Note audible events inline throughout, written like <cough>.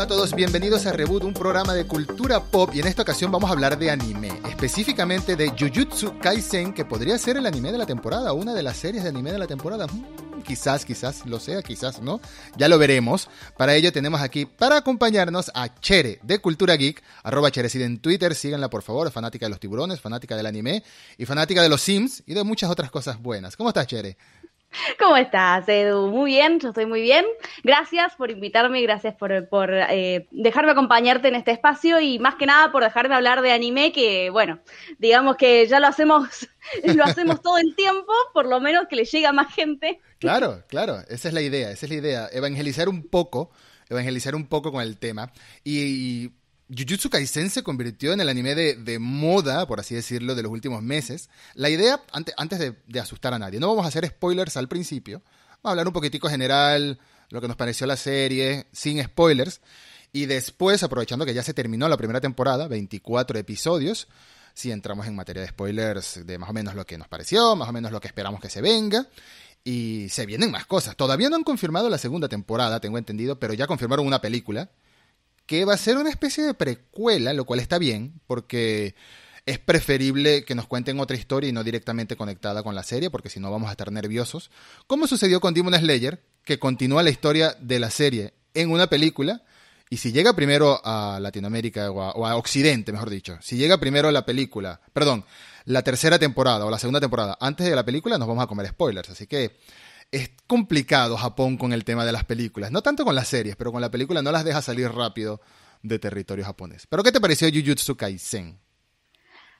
Hola a todos, bienvenidos a Reboot, un programa de cultura pop y en esta ocasión vamos a hablar de anime, específicamente de Jujutsu Kaisen, que podría ser el anime de la temporada, una de las series de anime de la temporada. Mm, quizás, quizás lo sea, quizás no, ya lo veremos. Para ello tenemos aquí, para acompañarnos, a Chere de Cultura Geek, arroba Cherecid en Twitter, síganla por favor, fanática de los tiburones, fanática del anime y fanática de los Sims y de muchas otras cosas buenas. ¿Cómo estás, Chere? ¿Cómo estás, Edu? Muy bien, yo estoy muy bien. Gracias por invitarme, gracias por, eh, dejarme acompañarte en este espacio y más que nada por dejarme hablar de anime, que bueno, digamos que ya lo hacemos, <laughs> lo hacemos todo el tiempo, por lo menos que le llegue a más gente. Claro, claro, esa es la idea, esa es la idea, evangelizar un poco, evangelizar un poco con el tema y Jujutsu Kaisen se convirtió en el anime de, moda, por así decirlo, de los últimos meses. La idea, antes, de, asustar a nadie, no vamos a hacer spoilers al principio, vamos a hablar un poquitico general, lo que nos pareció la serie, sin spoilers, y después, aprovechando que ya se terminó la primera temporada, 24 episodios, si entramos en materia de spoilers de más o menos lo que nos pareció, más o menos lo que esperamos que se venga. Y se vienen más cosas. Todavía no han confirmado la segunda temporada, tengo entendido, pero ya confirmaron una película que va a ser una especie de precuela, lo cual está bien, porque es preferible que nos cuenten otra historia y no directamente conectada con la serie, porque si no vamos a estar nerviosos. Como sucedió con Demon Slayer, que continúa la historia de la serie en una película, y si llega primero a Latinoamérica o a, o a Occidente, mejor dicho, si llega primero la película, perdón, la tercera temporada o la segunda temporada antes de la película, nos vamos a comer spoilers. Así que es complicado Japón con el tema de las películas. No tanto con las series, pero con la película no las deja salir rápido de territorio japonés. ¿Pero qué te pareció Jujutsu Kaisen?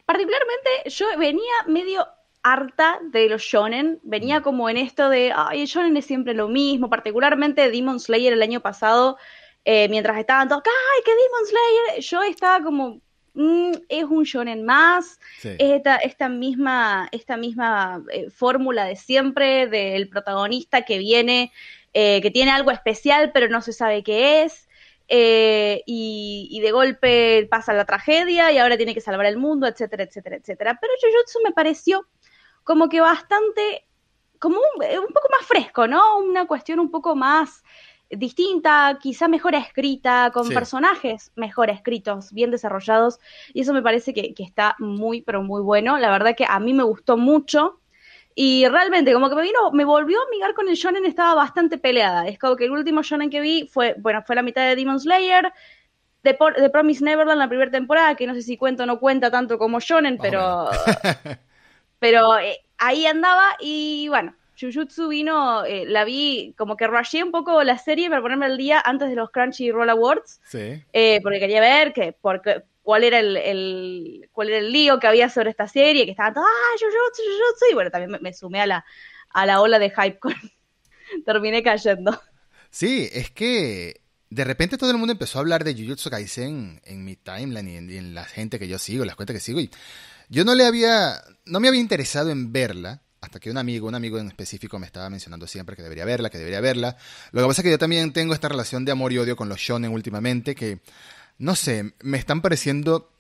Particularmente yo venía medio harta de los shonen, venía mm. como en esto de, ay, el shonen es siempre lo mismo, particularmente Demon Slayer el año pasado, eh, mientras estaban todos, ay, que Demon Slayer, yo estaba como, Mm, es un shonen más, es esta, misma, esta misma eh, fórmula de siempre del protagonista que viene, eh, que tiene algo especial pero no se sabe qué es, eh, y, de golpe pasa la tragedia y ahora tiene que salvar el mundo, etcétera, etcétera, etcétera. Pero Jujutsu me pareció como que bastante, como un, un poco más fresco, ¿no? Una cuestión un poco más distinta, quizá mejor escrita, con personajes mejor escritos, bien desarrollados, y eso me parece que, está muy, pero muy bueno. La verdad que a mí me gustó mucho. Y realmente, como que me vino, me volvió a amigar con el shonen, estaba bastante peleada. Es como que el último shonen que vi fue, bueno, fue la mitad de Demon Slayer, de, de Promise Neverland la primera temporada, que no sé si cuenta o no cuenta tanto como shonen, pero, <laughs> pero eh, ahí andaba y bueno, Jujutsu vino, eh, la vi, como que rushé un poco la serie para ponerme al día antes de los Crunchyroll Awards. Sí. Eh, porque quería ver que, porque, cuál era el, cuál era el lío que había sobre esta serie, que estaban todos, ah, Jujutsu, Jujutsu. Y bueno, también me, sumé a la, a la ola de hype con... <laughs> Terminé cayendo. Sí, es que de repente todo el mundo empezó a hablar de Jujutsu Kaisen en mi timeline y en, y en la gente que yo sigo, las cuentas que sigo. Y yo no le había, no me había interesado en verla hasta que un amigo, un amigo en específico me estaba mencionando siempre que debería verla, que debería verla. Lo que pasa es que yo también tengo esta relación de amor y odio con los shonen últimamente, que, no sé, me están pareciendo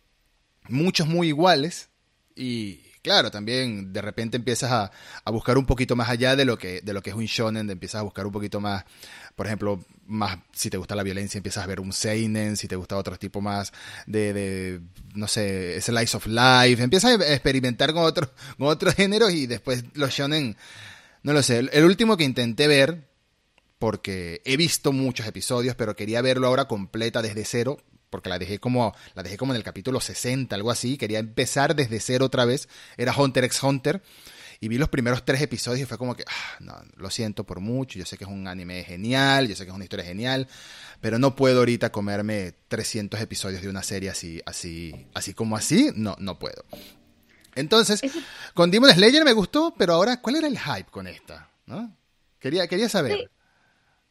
muchos muy iguales y claro, también de repente empiezas a, a, buscar un poquito más allá de lo que, de lo que es un shonen, empiezas a buscar un poquito más, por ejemplo, más si te gusta la violencia, empiezas a ver un seinen, si te gusta otro tipo más de, de no sé, slice of life, empiezas a experimentar con otros con otros géneros y después los shonen, no lo sé, el último que intenté ver porque he visto muchos episodios, pero quería verlo ahora completa desde cero, porque la dejé como la dejé como en el capítulo 60, algo así, quería empezar desde cero otra vez, era Hunter x Hunter y vi los primeros tres episodios y fue como que, ah, no, lo siento por mucho, yo sé que es un anime genial, yo sé que es una historia genial, pero no puedo ahorita comerme 300 episodios de una serie así, así, así como así, no, no puedo. Entonces, con Demon Slayer me gustó, pero ahora, ¿cuál era el hype con esta? ¿No? Quería, quería saber.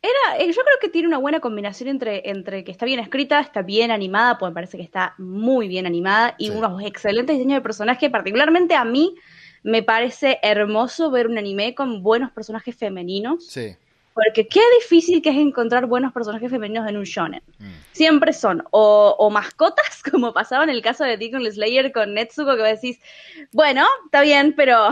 Era, eh, yo creo que tiene una buena combinación entre, entre que está bien escrita, está bien animada, pues me parece que está muy bien animada, y unos excelentes diseños de personaje. Particularmente a mí me parece hermoso ver un anime con buenos personajes femeninos. Sí. Porque qué difícil que es encontrar buenos personajes femeninos en un shonen. Mm. Siempre son o, mascotas, <laughs> como pasaba en el caso de Demon Slayer con Netsuko, que decís, bueno, está bien, pero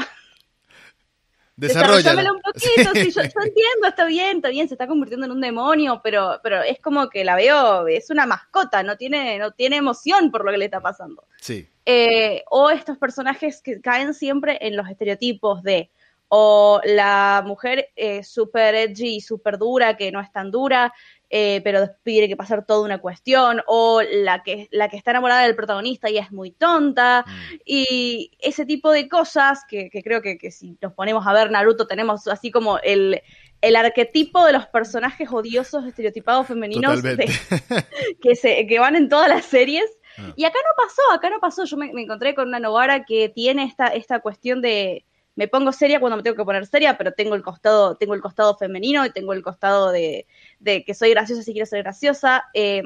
Desarrollamelo un poquito, <laughs> sí. yo, entiendo, está bien, está bien, se está convirtiendo en un demonio, pero, pero es como que la veo, es una mascota, no tiene, no tiene emoción por lo que le está pasando. Sí. Eh, o estos personajes que caen siempre en los estereotipos de o la mujer eh, súper edgy y súper dura que no es tan dura, eh, pero tiene que pasar toda una cuestión, o la que, la que está enamorada del protagonista y es muy tonta, mm. y ese tipo de cosas que, creo que, si nos ponemos a ver Naruto tenemos así como el, el arquetipo de los personajes odiosos, estereotipados femeninos <laughs> que, se, que van en todas las series. Ah. Y acá no pasó, acá no pasó. Yo me, me encontré con una Novara que tiene esta, esta cuestión de, me pongo seria cuando me tengo que poner seria, pero tengo el costado, tengo el costado femenino y tengo el costado de, que soy graciosa si quiero ser graciosa. Eh,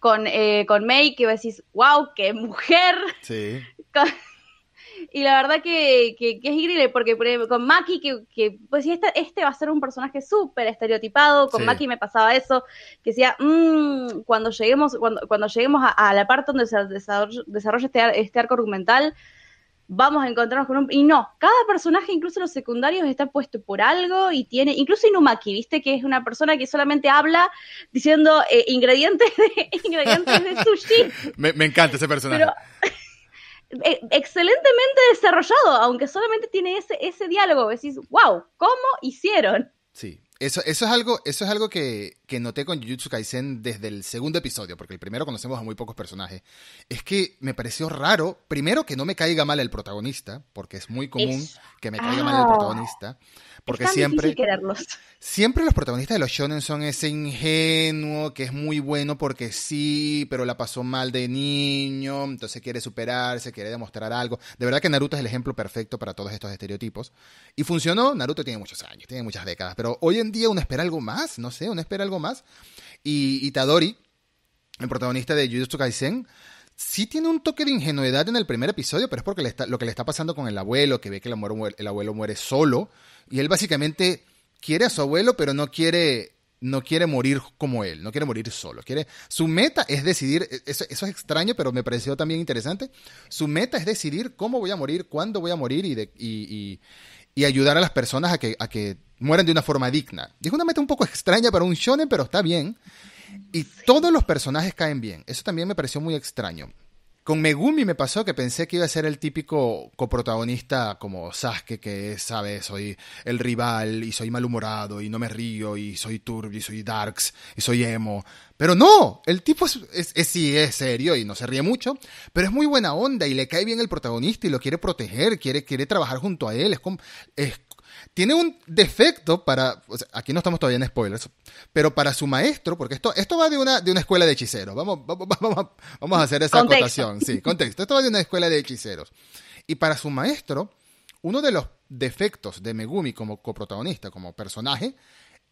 con, eh, con May, que decís, wow, qué mujer. Sí. <laughs> y la verdad que, que, es increíble, porque con Maki, que, que pues este, este va a ser un personaje súper estereotipado, con Maki me pasaba eso, que decía, mmm, cuando lleguemos, cuando, cuando lleguemos a, la parte donde se desarrolla, este, este arco argumental, vamos a encontrarnos con un... Y no, cada personaje, incluso los secundarios, está puesto por algo y tiene... Incluso Inumaki, ¿viste? Que es una persona que solamente habla diciendo eh, ingredientes, de, <laughs> ingredientes de sushi. me, encanta ese personaje. Eh, <laughs> excelentemente desarrollado, aunque solamente tiene ese, ese diálogo. Decís, wow, ¿cómo hicieron? Sí, eso, eso, es algo, eso es algo que, que, noté con Jujutsu Kaisen desde el segundo episodio, porque el primero conocemos a muy pocos personajes. Es que me pareció raro, primero, que no me caiga mal el protagonista, porque es muy común que me caiga mal el ah. protagonista. Porque siempre. Siempre los protagonistas de los shonen son ese ingenuo que es muy bueno porque sí, pero la pasó mal de niño, entonces quiere superarse, quiere demostrar algo. De verdad que Naruto es el ejemplo perfecto para todos estos estereotipos. Y funcionó, Naruto tiene muchos años, tiene muchas décadas, pero hoy en día uno espera algo más, no sé, uno espera algo más. Y Itadori, el protagonista de Jujutsu Kaisen, sí tiene un toque de ingenuidad en el primer episodio, pero es porque lo que le está pasando con el abuelo, que ve que el abuelo muere solo y él básicamente quiere a su abuelo, pero no quiere, no quiere morir como él, no quiere morir solo. Quiere, su meta es decidir, eso, es extraño, pero me pareció también interesante. Su meta es decidir cómo voy a morir, cuándo voy a morir y, de, y, y, ayudar a las personas a que, a que mueran de una forma digna. es una meta un poco extraña para un shonen, pero está bien. Y todos los personajes caen bien. Eso también me pareció muy extraño. Con Megumi me pasó que pensé que iba a ser el típico coprotagonista como Sasuke, que sabe, soy el rival y soy malhumorado y no me río y soy turbio y soy darks y soy emo. Pero no, el tipo es, es, sí es serio y no se ríe mucho, pero es muy buena onda y le cae bien el protagonista y lo quiere proteger, quiere, quiere trabajar junto a él. Es, como, es tiene un defecto para, aquí no estamos todavía en spoilers, pero para su maestro, porque esto, esto va de una, de una escuela de hechiceros, vamos, vamos, <laughs> vamos, a hacer esa acotación, sí, contexto, esto va de una escuela de hechiceros. Y para su maestro, uno de los defectos de Megumi como coprotagonista, como personaje,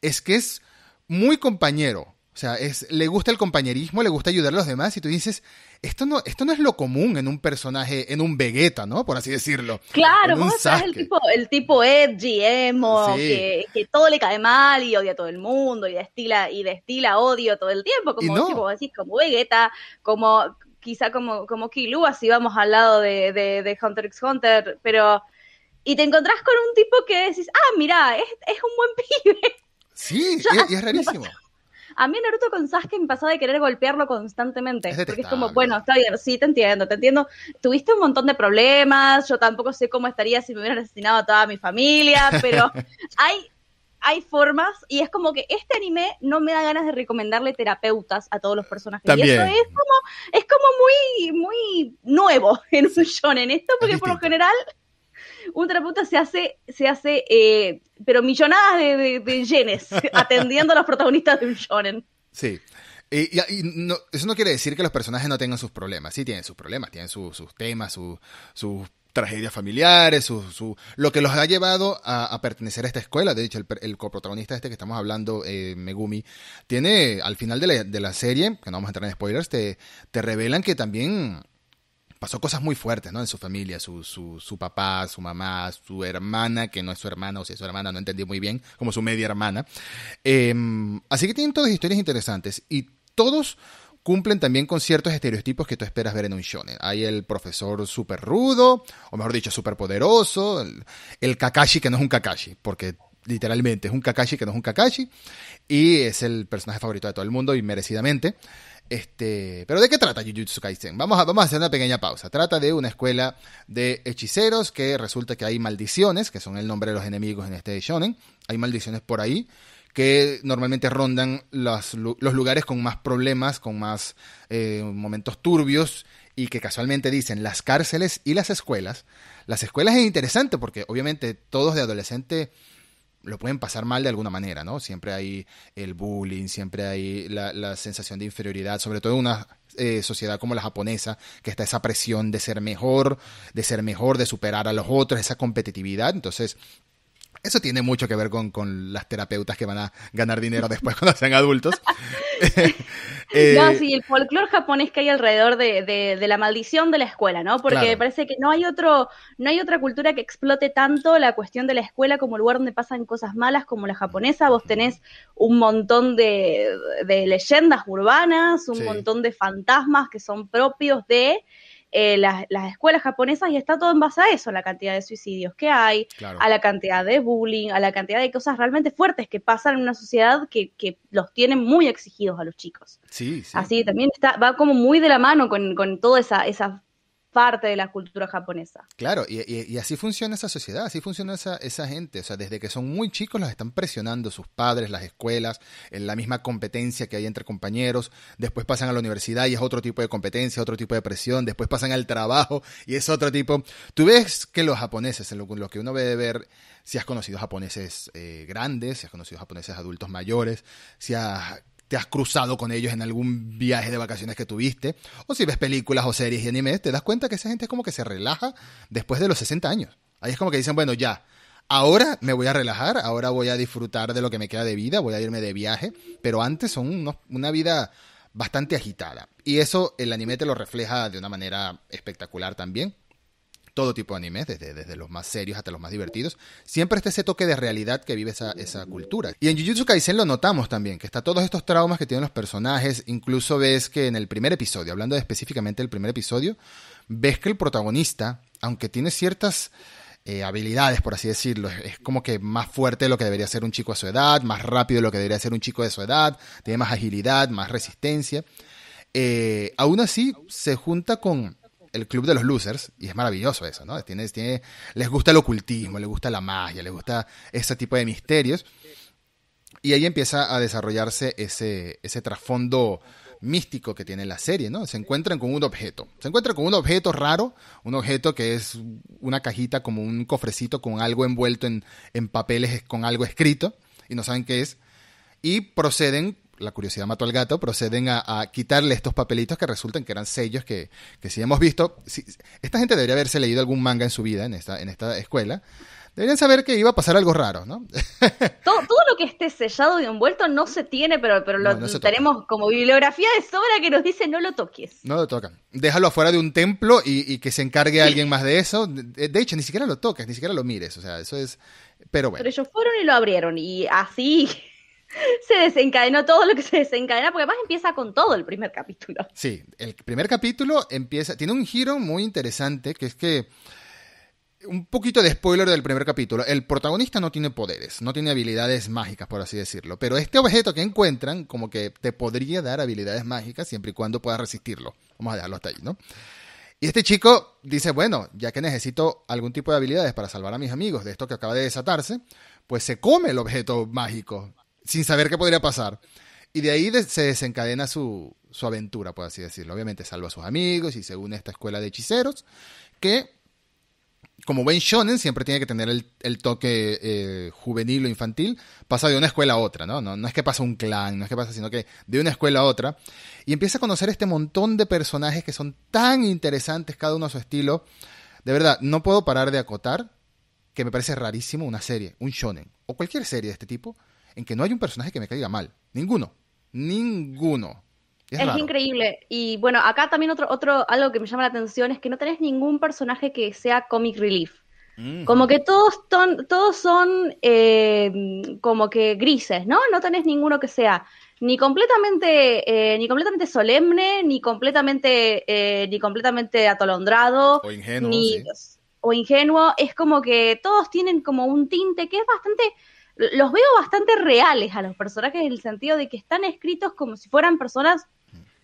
es que es muy compañero, o sea, es, le gusta el compañerismo, le gusta ayudar a los demás y tú dices, esto no, esto no es lo común en un personaje, en un Vegeta, ¿no? Por así decirlo. Claro, vos es el tipo, el tipo edgy, emo, que, que, todo le cae mal y odia a todo el mundo y destila, y destila odio todo el tiempo, como tipo, decís, como Vegeta, como quizá como, como Killua, así vamos al lado de, de, Hunter x Hunter, pero... Y te encontrás con un tipo que decís, ah, mira, es, es un buen <laughs> pibe. Sí, y, es <laughs> rarísimo. A mí Naruto con Sasuke me pasaba de querer golpearlo constantemente. porque es como, bueno, está bien, sí, te entiendo, te entiendo. Tuviste un montón de problemas, yo tampoco sé cómo estaría si me hubieran asesinado a toda mi familia, pero <laughs> hay hay formas y es como que este anime no me da ganas de recomendarle terapeutas a todos los personajes. También. Y eso es como, es como muy, muy nuevo en un shonen esto, porque por lo general un terapeuta se hace, se hace eh, pero millonadas de, de, yenes <laughs> atendiendo a los protagonistas de un shonen. Sí. Y, eso no quiere decir que los personajes no tengan sus problemas. Sí, tienen sus problemas, tienen sus temas, sus tragedias familiares, su, lo que los ha llevado a, pertenecer a esta escuela. De hecho, el, coprotagonista este que estamos hablando, eh, Megumi, tiene al final de la, de la, serie, que no vamos a entrar en spoilers, te, te revelan que también pasó cosas muy fuertes, ¿no? En su familia, su, su, su, papá, su mamá, su hermana, que no es su hermana, o si es su hermana, no entendí muy bien, como su media hermana. Em, así que tienen todas historias interesantes y todos cumplen también con ciertos estereotipos que tú esperas ver en un shonen. Hay el profesor súper rudo, o mejor dicho, súper poderoso, el, el, Kakashi que no es un Kakashi, porque literalmente es un Kakashi que no es un Kakashi, y es el personaje favorito de todo el mundo y merecidamente. Este, pero ¿de qué trata Jujutsu Kaisen? Vamos a, vamos a hacer una pequeña pausa. Trata de una escuela de hechiceros que resulta que hay maldiciones, que son el nombre de los enemigos en este shonen. Hay maldiciones por ahí que normalmente rondan los, los lugares con más problemas, con más eh, momentos turbios y que casualmente dicen las cárceles y las escuelas. Las escuelas es interesante porque obviamente todos de adolescente lo pueden pasar mal de alguna manera, ¿no? Siempre hay el bullying, siempre hay la, sensación de inferioridad, sobre todo en una eh, sociedad como la japonesa, que está esa presión de ser mejor, de ser mejor, de superar a los otros, esa competitividad. Entonces, eso tiene mucho que ver con, con, las terapeutas que van a ganar dinero después cuando sean adultos. <laughs> eh, no, sí, el folclore japonés que hay alrededor de, de, la maldición de la escuela, ¿no? Porque me parece que no hay otro, no hay otra cultura que explote tanto la cuestión de la escuela como el lugar donde pasan cosas malas como la japonesa. Vos tenés un montón de, de leyendas urbanas, un montón de fantasmas que son propios de eh, las, escuelas japonesas y está todo en base a eso, a la cantidad de suicidios que hay, a la cantidad de bullying, a la cantidad de cosas realmente fuertes que pasan en una sociedad que, que los tiene muy exigidos a los chicos. Sí, sí. Así también está, va como muy de la mano con, con toda esa, esa parte de la cultura japonesa. Claro, y, así funciona esa sociedad, así funciona esa, esa, gente. O sea, desde que son muy chicos los están presionando sus padres, las escuelas, en la misma competencia que hay entre compañeros. Después pasan a la universidad y es otro tipo de competencia, otro tipo de presión. Después pasan al trabajo y es otro tipo. Tú ves que los japoneses, lo, lo que uno debe ver, si has conocido japoneses eh, grandes, si has conocido japoneses adultos mayores, si has te has cruzado con ellos en algún viaje de vacaciones que tuviste, o si ves películas o series y animes, te das cuenta que esa gente es como que se relaja después de los 60 años. Ahí es como que dicen, bueno, ya, ahora me voy a relajar, ahora voy a disfrutar de lo que me queda de vida, voy a irme de viaje, pero antes son una vida bastante agitada. Y eso el anime te lo refleja de una manera espectacular también todo tipo de animes, desde, desde los más serios hasta los más divertidos, siempre está ese toque de realidad que vive esa, esa cultura. Y en Jujutsu Kaisen lo notamos también, que está todos estos traumas que tienen los personajes, incluso ves que en el primer episodio, hablando específicamente del primer episodio, ves que el protagonista, aunque tiene ciertas... Eh, habilidades, por así decirlo. Es como que más fuerte de lo que debería ser un chico a su edad, más rápido de lo que debería ser un chico de su edad, tiene más agilidad, más resistencia. Eh, aún así, se junta con, el club de los losers, y es maravilloso eso, ¿no? Les gusta el ocultismo, les gusta la magia, les gusta ese tipo de misterios. Y ahí empieza a desarrollarse ese, ese trasfondo místico que tiene la serie, ¿no? Se encuentran con un objeto. Se encuentran con un objeto raro, un objeto que es una cajita como un cofrecito con algo envuelto en, en papeles con algo escrito, y no saben qué es. Y proceden la curiosidad mató al gato, proceden a, quitarle estos papelitos que resultan que eran sellos que, que si hemos visto, esta gente debería haberse leído algún manga en su vida en esta, en esta escuela. Deberían saber que iba a pasar algo raro, ¿no? <laughs> todo, todo, lo que esté sellado y envuelto no se tiene, pero, pero lo tenemos como bibliografía de sobra que nos dice no lo toques. No lo tocan. Déjalo afuera de un templo y, que se encargue alguien más de eso. De, hecho, ni siquiera lo toques, ni siquiera lo mires. O sea, eso es. Pero bueno. Pero ellos fueron y lo abrieron y así se desencadenó todo lo que se desencadena, porque además empieza con todo el primer capítulo. Sí, el primer capítulo empieza, tiene un giro muy interesante, que es que, un poquito de spoiler del primer capítulo, el protagonista no tiene poderes, no tiene habilidades mágicas, por así decirlo, pero este objeto que encuentran, como que te podría dar habilidades mágicas siempre y cuando puedas resistirlo. Vamos a dejarlo hasta ahí, ¿no? Y este chico dice, bueno, ya que necesito algún tipo de habilidades para salvar a mis amigos de esto que acaba de desatarse, pues se come el objeto mágico sin saber qué podría pasar. Y de ahí se desencadena su, su aventura, por así decirlo. Obviamente salva a sus amigos y se une a esta escuela de hechiceros que, como buen shonen, siempre tiene que tener el, toque eh, juvenil o infantil. Pasa de una escuela a otra, ¿no? ¿no? No es que pasa un clan, no es que pasa, sino que de una escuela a otra. Y empieza a conocer este montón de personajes que son tan interesantes, cada uno a su estilo. De verdad, no puedo parar de acotar que me parece rarísimo una serie, un shonen, o cualquier serie de este tipo, en que no hay un personaje que me caiga mal. Ninguno. Ninguno. Es, increíble. Y bueno, acá también otro, otro, algo que me llama la atención es que no tenés ningún personaje que sea comic relief. Como que todos, todos son eh, como que grises, ¿no? No tenés ninguno que sea ni completamente, eh, ni completamente solemne, ni completamente, eh, ni completamente atolondrado, O ingenuo, ni, sí. o ingenuo. Es como que todos tienen como un tinte que es bastante, los veo bastante reales a los personajes en el sentido de que están escritos como si fueran personas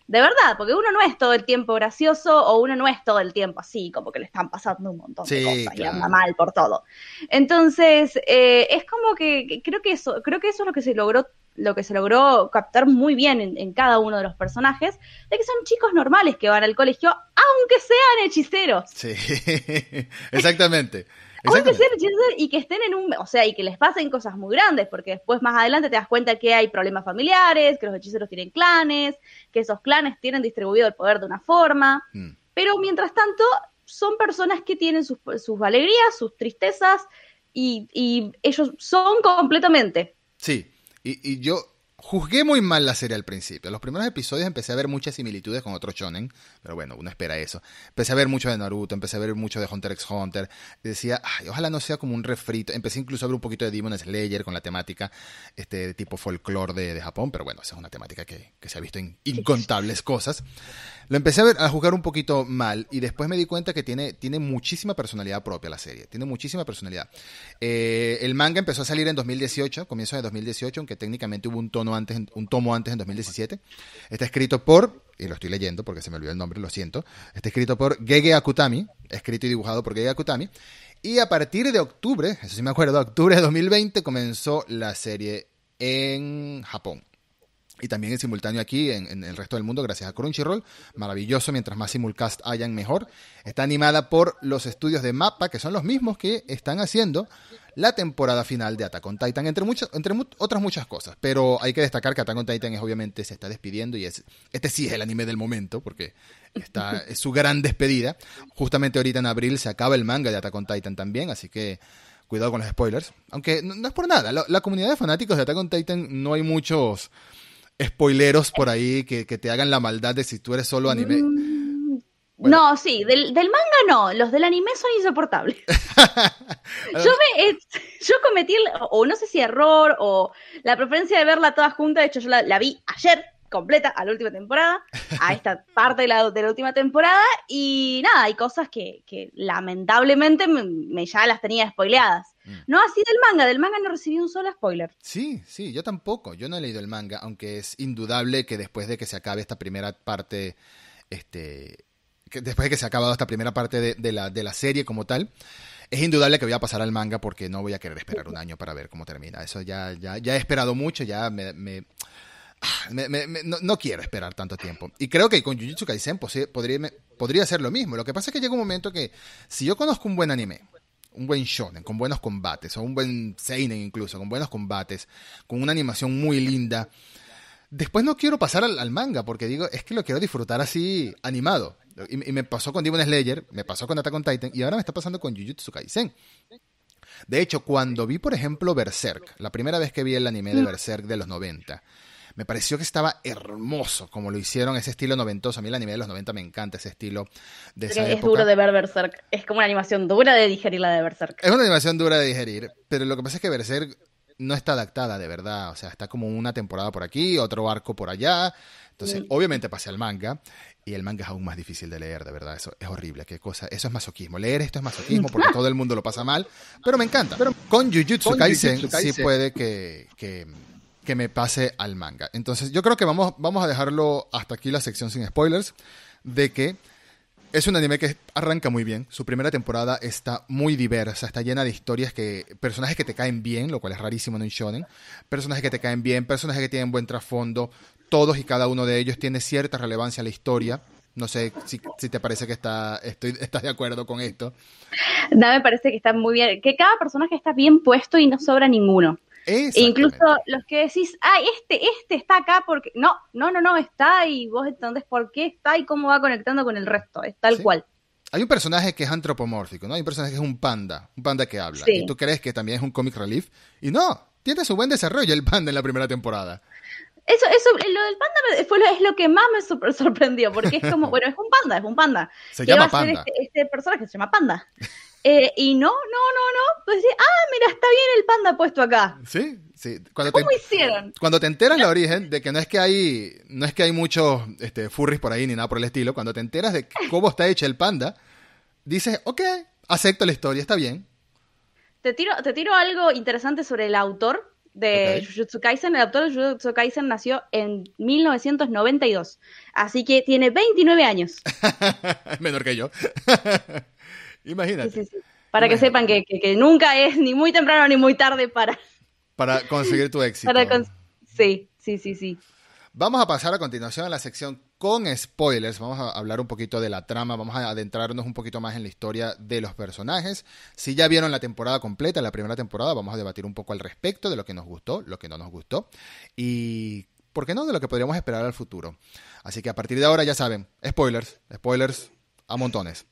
de verdad, porque uno no es todo el tiempo gracioso o uno no es todo el tiempo así, como que le están pasando un montón Sí, de cosas y anda mal por todo. Entonces, eh, es como que, que creo que eso, creo que eso es lo que se logró, lo que se logró captar muy bien en, en cada uno de los personajes, de que son chicos normales que van al colegio, aunque sean hechiceros. Sí, <laughs> exactamente. Sean hechiceros y que estén en un, o sea, y que les pasen cosas muy grandes, porque después más adelante te das cuenta que hay problemas familiares, que los hechiceros tienen clanes, que esos clanes tienen distribuido el poder de una forma, Mm. pero mientras tanto son personas que tienen sus, sus alegrías, sus tristezas, y, y ellos son completamente. Sí, y, y yo juzgué muy mal la serie al principio. Los primeros episodios empecé a ver muchas similitudes con otros shonen, pero bueno, uno espera eso. Empecé a ver mucho de Naruto, empecé a ver mucho de Hunter x Hunter. Decía, ay, ojalá no sea como un refrito. Empecé incluso a ver un poquito de Demon Slayer con la temática este de tipo folclore de, de Japón, pero bueno, esa es una temática que, que se ha visto en incontables cosas. Lo empecé a ver, a jugar un poquito mal y después me di cuenta que tiene, tiene muchísima personalidad propia la serie. Tiene muchísima personalidad. Eh, el manga empezó a salir en 2018, comienzo de 2018, aunque técnicamente hubo un tono antes, un tomo antes en 2017. Está escrito por, y lo estoy leyendo porque se me olvidó el nombre, lo siento. Está escrito por Gege Akutami, escrito y dibujado por Gege Akutami. Y a partir de octubre, eso sí me acuerdo, octubre de 2020 comenzó la serie en Japón. Y también en simultáneo aquí en, el resto del mundo, gracias a Crunchyroll. Maravilloso, mientras más simulcast hayan, mejor. Está animada por los estudios de Mappa, que son los mismos que están haciendo la temporada final de Attack on Titan, entre, muchas, entre otras muchas cosas. Pero hay que destacar que Attack on Titan es, obviamente se está despidiendo y es este sí es el anime del momento, porque está, <laughs> es su gran despedida. Justamente ahorita en abril se acaba el manga de Attack on Titan también, así que cuidado con los spoilers. Aunque no, no es por nada, la, la comunidad de fanáticos de Attack on Titan no hay muchos spoileros por ahí que, que te hagan la maldad de si tú eres solo anime. Mm, Bueno. No, sí, del, del manga no, los del anime son insoportables. <laughs> <laughs> yo me, eh, yo cometí, el- o no sé si error, o la preferencia de verla toda junta, de hecho yo la, la vi ayer completa a la última temporada, a esta <laughs> parte de la, de la última temporada, y nada, hay cosas que, que lamentablemente me, me ya las tenía spoileadas. Mm. No así del manga, del manga no recibí un solo spoiler. Sí, sí, yo tampoco. Yo no he leído el manga, aunque es indudable que después de que se acabe esta primera parte, este, que después de que se ha acabado esta primera parte de, de la, de la serie como tal, es indudable que voy a pasar al manga porque no voy a querer esperar un año para ver cómo termina. Eso ya, ya, ya he esperado mucho, ya me, me- me- me- me- no, no quiero esperar tanto tiempo. Y creo que con Jujutsu Kaisen posi- podría, podría ser lo mismo. Lo que pasa es que llega un momento que si yo conozco un buen anime, un buen shonen, con buenos combates, o un buen seinen incluso, con buenos combates, con una animación muy linda, después no quiero pasar al, al manga, porque digo, es que lo quiero disfrutar así, animado. Y, y me pasó con Demon Slayer, me pasó con Attack on Titan, y ahora me está pasando con Jujutsu Kaisen. De hecho, cuando vi, por ejemplo, Berserk, la primera vez que vi el anime de Berserk de los 90, me pareció que estaba hermoso como lo hicieron, ese estilo noventoso. A mí el anime de los 90 me encanta, ese estilo de esa Es época. duro de ver Berserk, es como una animación dura de digerir la de Berserk. Es una animación dura de digerir, pero lo que pasa es que Berserk no está adaptada de verdad. O sea, está como una temporada por aquí, otro arco por allá. Entonces, Mm. obviamente pasé al manga. Y el manga es aún más difícil de leer, de verdad. Eso es horrible. Qué cosa. Eso es masoquismo. Leer esto es masoquismo porque todo el mundo lo pasa mal. Pero me encanta. con Jujutsu con Kaisen, Jujutsu sí puede que, que, que me pase al manga. Entonces, yo creo que vamos, vamos a dejarlo hasta aquí la sección sin spoilers. De que es un anime que arranca muy bien. Su primera temporada está muy diversa, está llena de historias que. personajes que te caen bien, lo cual es rarísimo en un shonen. Personajes que te caen bien, personajes que tienen buen trasfondo. Todos y cada uno de ellos tiene cierta relevancia a la historia. No sé si, te parece que está, estoy, estás de acuerdo con esto. No, me parece que está muy bien, que cada personaje está bien puesto y no sobra ninguno. E incluso los que decís, ah, este, este está acá porque. No, no, no, no, está y vos entendés por qué está y cómo va conectando con el resto. Es tal Sí. cual. Hay un personaje que es antropomórfico, ¿no? Hay un personaje que es un panda, un panda que habla. Sí. Y tú crees que también es un comic relief. Y no, tiene su buen desarrollo el panda en la primera temporada. Eso, eso, lo del panda fue lo, es lo que más me super sorprendió, porque es como, <laughs> bueno, es un panda, es un panda. Se ¿Qué llama panda. Este, este personaje se llama panda. Eh, y no, no, no, no. Pues ah, mira, está bien el panda puesto acá. Sí, sí. Cuando ¿Cómo hicieron? Cuando te enteras la origen de que no es que hay, no es que hay muchos este, furries por ahí ni nada por el estilo, cuando te enteras de cómo está hecho el panda, dices, ok, acepto la historia, está bien. Te tiro, te tiro algo interesante sobre el autor de Jujutsu Kaisen. El autor de Jujutsu Kaisen nació en 1992, así que tiene 29 años. <laughs> Menor que yo. <laughs> Imagínate. Para que sepan que, nunca es ni muy temprano ni muy tarde para... Para conseguir tu éxito. Sí, sí, sí, sí. Vamos a pasar a continuación a la sección con spoilers. Vamos a hablar un poquito de la trama, vamos a adentrarnos un poquito más en la historia de los personajes. Si ya vieron la temporada completa, la primera temporada, vamos a debatir un poco al respecto de lo que nos gustó, lo que no nos gustó y, ¿por qué no?, de lo que podríamos esperar al futuro. Así que a partir de ahora ya saben, spoilers, spoilers a montones.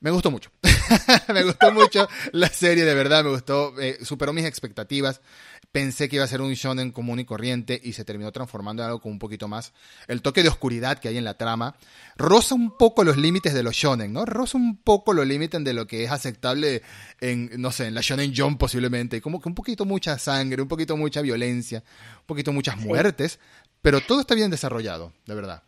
Me gustó mucho. <laughs> me gustó mucho la serie, de verdad, me gustó, eh, superó mis expectativas. Pensé que iba a ser un shonen común y corriente y se terminó transformando en algo con un poquito más. El toque de oscuridad que hay en la trama roza un poco los límites de los shonen, ¿no? Roza un poco los límites de lo que es aceptable en, no sé, en la shonen Jump posiblemente. Como que un poquito mucha sangre, un poquito mucha violencia, un poquito muchas muertes, pero todo está bien desarrollado, de verdad.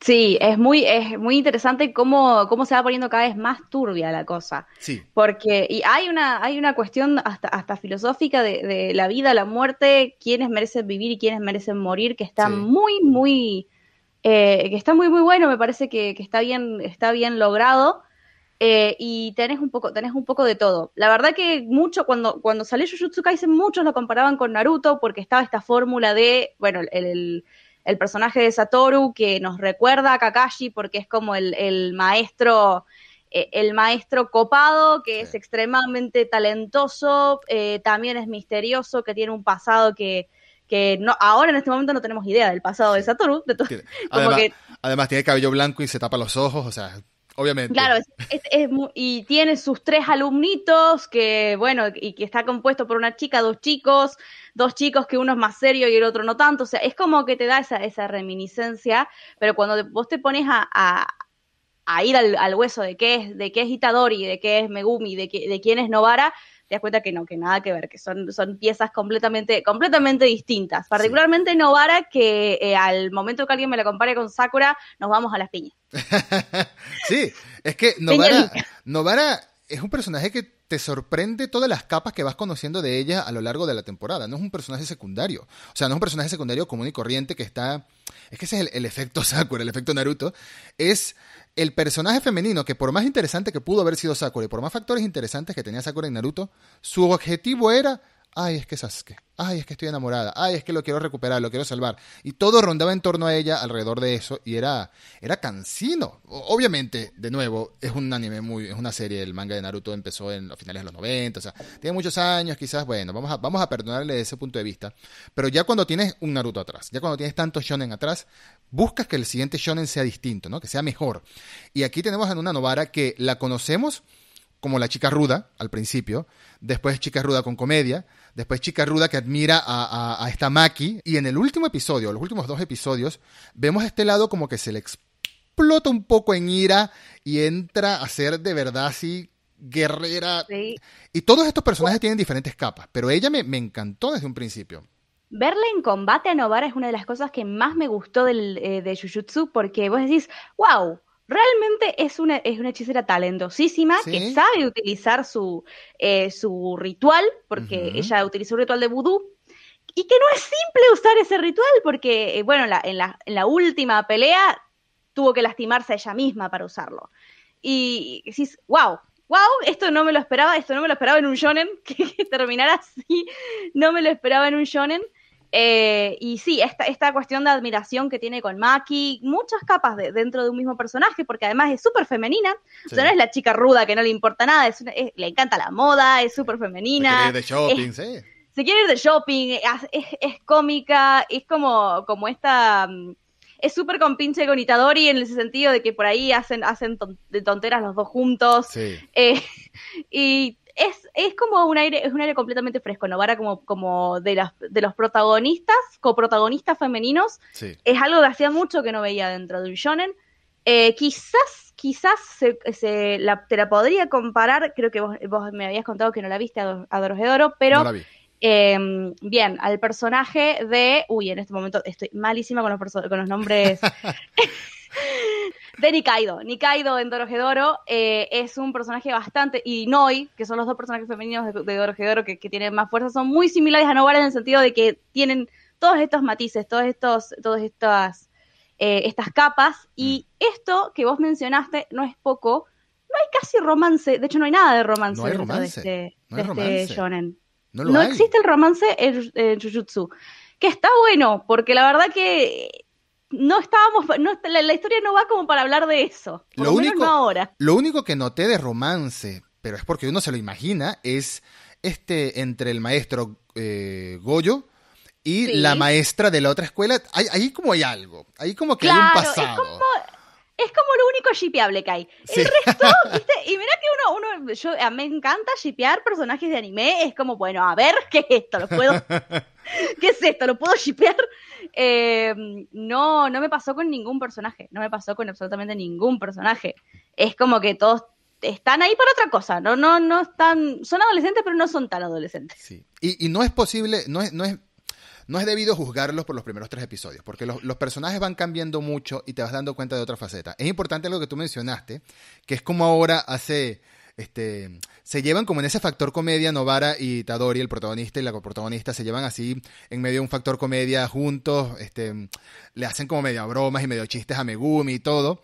Sí, es muy, es muy interesante cómo, cómo se va poniendo cada vez más turbia la cosa. Sí. Porque y hay una, hay una cuestión hasta, hasta filosófica de, de la vida, la muerte, quiénes merecen vivir y quiénes merecen morir, que está muy, muy, eh, que está muy, muy bueno, me parece que, que está bien, está bien logrado. Eh, y tenés un poco, tenés un poco de todo. La verdad que mucho, cuando, cuando salió Jujutsu Kaisen, muchos lo comparaban con Naruto, porque estaba esta fórmula de, bueno, el el personaje de Satoru que nos recuerda a Kakashi porque es como el, maestro eh, el maestro copado, que es extremadamente talentoso, eh, también es misterioso, que tiene un pasado que, que no, ahora en este momento no tenemos idea del pasado de Satoru. además, tiene cabello blanco y se tapa los ojos, o sea, obviamente. Claro, y tiene sus tres alumnitos, que bueno, y que está compuesto por una chica, dos chicos, dos chicos que uno es más serio y el otro no tanto, o sea, es como que te da esa, esa reminiscencia, pero cuando vos te pones a, a, ir al, al, hueso de qué es, de qué es Itadori, de qué es Megumi, de, qué, de quién es Novara, te das cuenta que no, que nada que ver, que son, son piezas completamente, completamente distintas. Particularmente Novara, que eh, al momento que alguien me la compare con Sakura, nos vamos a las piñas. <laughs> sí, es que Novara, Novara es un personaje que te sorprende todas las capas que vas conociendo de ella a lo largo de la temporada. No es un personaje secundario. O sea, no es un personaje secundario común y corriente que está. Es que ese es el, el efecto <laughs> Sakura, el efecto Naruto. Es el personaje femenino que por más interesante que pudo haber sido Sakura y por más factores interesantes que tenía Sakura en Naruto, su objetivo era ay, es que Sasuke, ay, es que estoy enamorada, ay, es que lo quiero recuperar, lo quiero salvar. Y todo rondaba en torno a ella, alrededor de eso, y era, era cansino. Obviamente, de nuevo, es un anime muy, es una serie, el manga de Naruto empezó en los finales de los 90, o sea, tiene muchos años, quizás, bueno, vamos a, vamos a perdonarle desde ese punto de vista. Pero ya cuando tienes un Naruto atrás, ya cuando tienes tantos shonen atrás, buscas que el siguiente shonen sea distinto, ¿no? Que sea mejor. Y aquí tenemos a una Novara que la conocemos como la chica ruda al principio, después chica ruda con comedia, después chica ruda que admira a, esta Maki, y en el último episodio, los últimos dos episodios, vemos este lado como que se le explota un poco en ira y entra a ser de verdad así guerrera. Y todos estos personajes tienen diferentes capas, pero ella me, encantó desde un principio. Verla en combate a Novara es una de las cosas que más me gustó del, eh, de Jujutsu, porque vos decís, wow, realmente es una, es una hechicera talentosísima que sabe utilizar su, eh, su ritual, porque ella utilizó un ritual de vudú, y que no es simple usar ese ritual, porque, eh, bueno, la, en, la, en la última pelea tuvo que lastimarse a ella misma para usarlo. Y decís, wow, wow, esto no me lo esperaba, esto no me lo esperaba en un shonen, <laughs> que, que terminara así, no me lo esperaba en un shonen. Eh, y sí, esta, esta cuestión de admiración que tiene con Maki, muchas capas de, dentro de un mismo personaje, porque además es súper femenina. O sea, no es la chica ruda que no le importa nada, es, le encanta la moda, es súper femenina. Se quiere ir de shopping, sí. Se quiere ir de shopping, es, es cómica, es como, como esta. Mm, es súper con pinche con Itadori en ese sentido de que por ahí hacen, hacen de tonteras los dos juntos. Sí. Eh, <laughs> y es, es como un aire, es un aire completamente fresco, Novara como, como de, las, de los protagonistas, coprotagonistas femeninos, es algo que hacía mucho que no veía dentro de un shonen. Eh, quizás, quizás se, se la, te la podría comparar, creo que vos, vos, me habías contado que no la viste a, a Dorohedoro, pero... No la vi. Eh, bien, al personaje de. Uy, en este momento estoy malísima con los, con los nombres. <laughs> de Nikaido. Nikaido en Dorohedoro eh, es un personaje bastante. Y Noi, que son los dos personajes femeninos de, de Dorohedoro que, que, tienen más fuerza, son muy similares a Nobara en el sentido de que tienen todos estos matices, todos estos, todas estas, eh, estas capas. Y mm. esto que vos mencionaste no es poco. No hay casi romance, de hecho no hay nada de romance, no hay romance. de este, no de romance. este shonen. No, no existe el romance en, en, Jujutsu. Que está bueno, porque la verdad que no estábamos, no, la, la, historia no va como para hablar de eso. Por lo, lo único, no ahora. Lo único que noté de romance, pero es porque uno se lo imagina, es este entre el maestro eh, Goyo y sí. la maestra de la otra escuela. Ahí, ahí como hay algo, ahí como que claro, hay un pasado. Es como, es como lo único shipeable que hay. El resto, <laughs> ¿viste? Y mira que uno, uno, yo, a mí me encanta shipear personajes de anime, es como, bueno, a ver, ¿qué es esto? ¿Lo puedo? <laughs> ¿Qué es esto? ¿Lo puedo shipear? Eh, no, no me pasó con ningún personaje, no me pasó con absolutamente ningún personaje. Es como que todos están ahí para otra cosa, no, no, no están, son adolescentes, pero no son tan adolescentes. Sí. Y, no es posible, no es, no es no es debido juzgarlos por los primeros tres episodios, porque los, los, personajes van cambiando mucho y te vas dando cuenta de otra faceta. Es importante lo que tú mencionaste, que es como ahora hace, este, se llevan como en ese factor comedia, Novara y Tadori, el protagonista y la coprotagonista, se llevan así en medio de un factor comedia juntos, este, le hacen como medio bromas y medio chistes a Megumi y todo,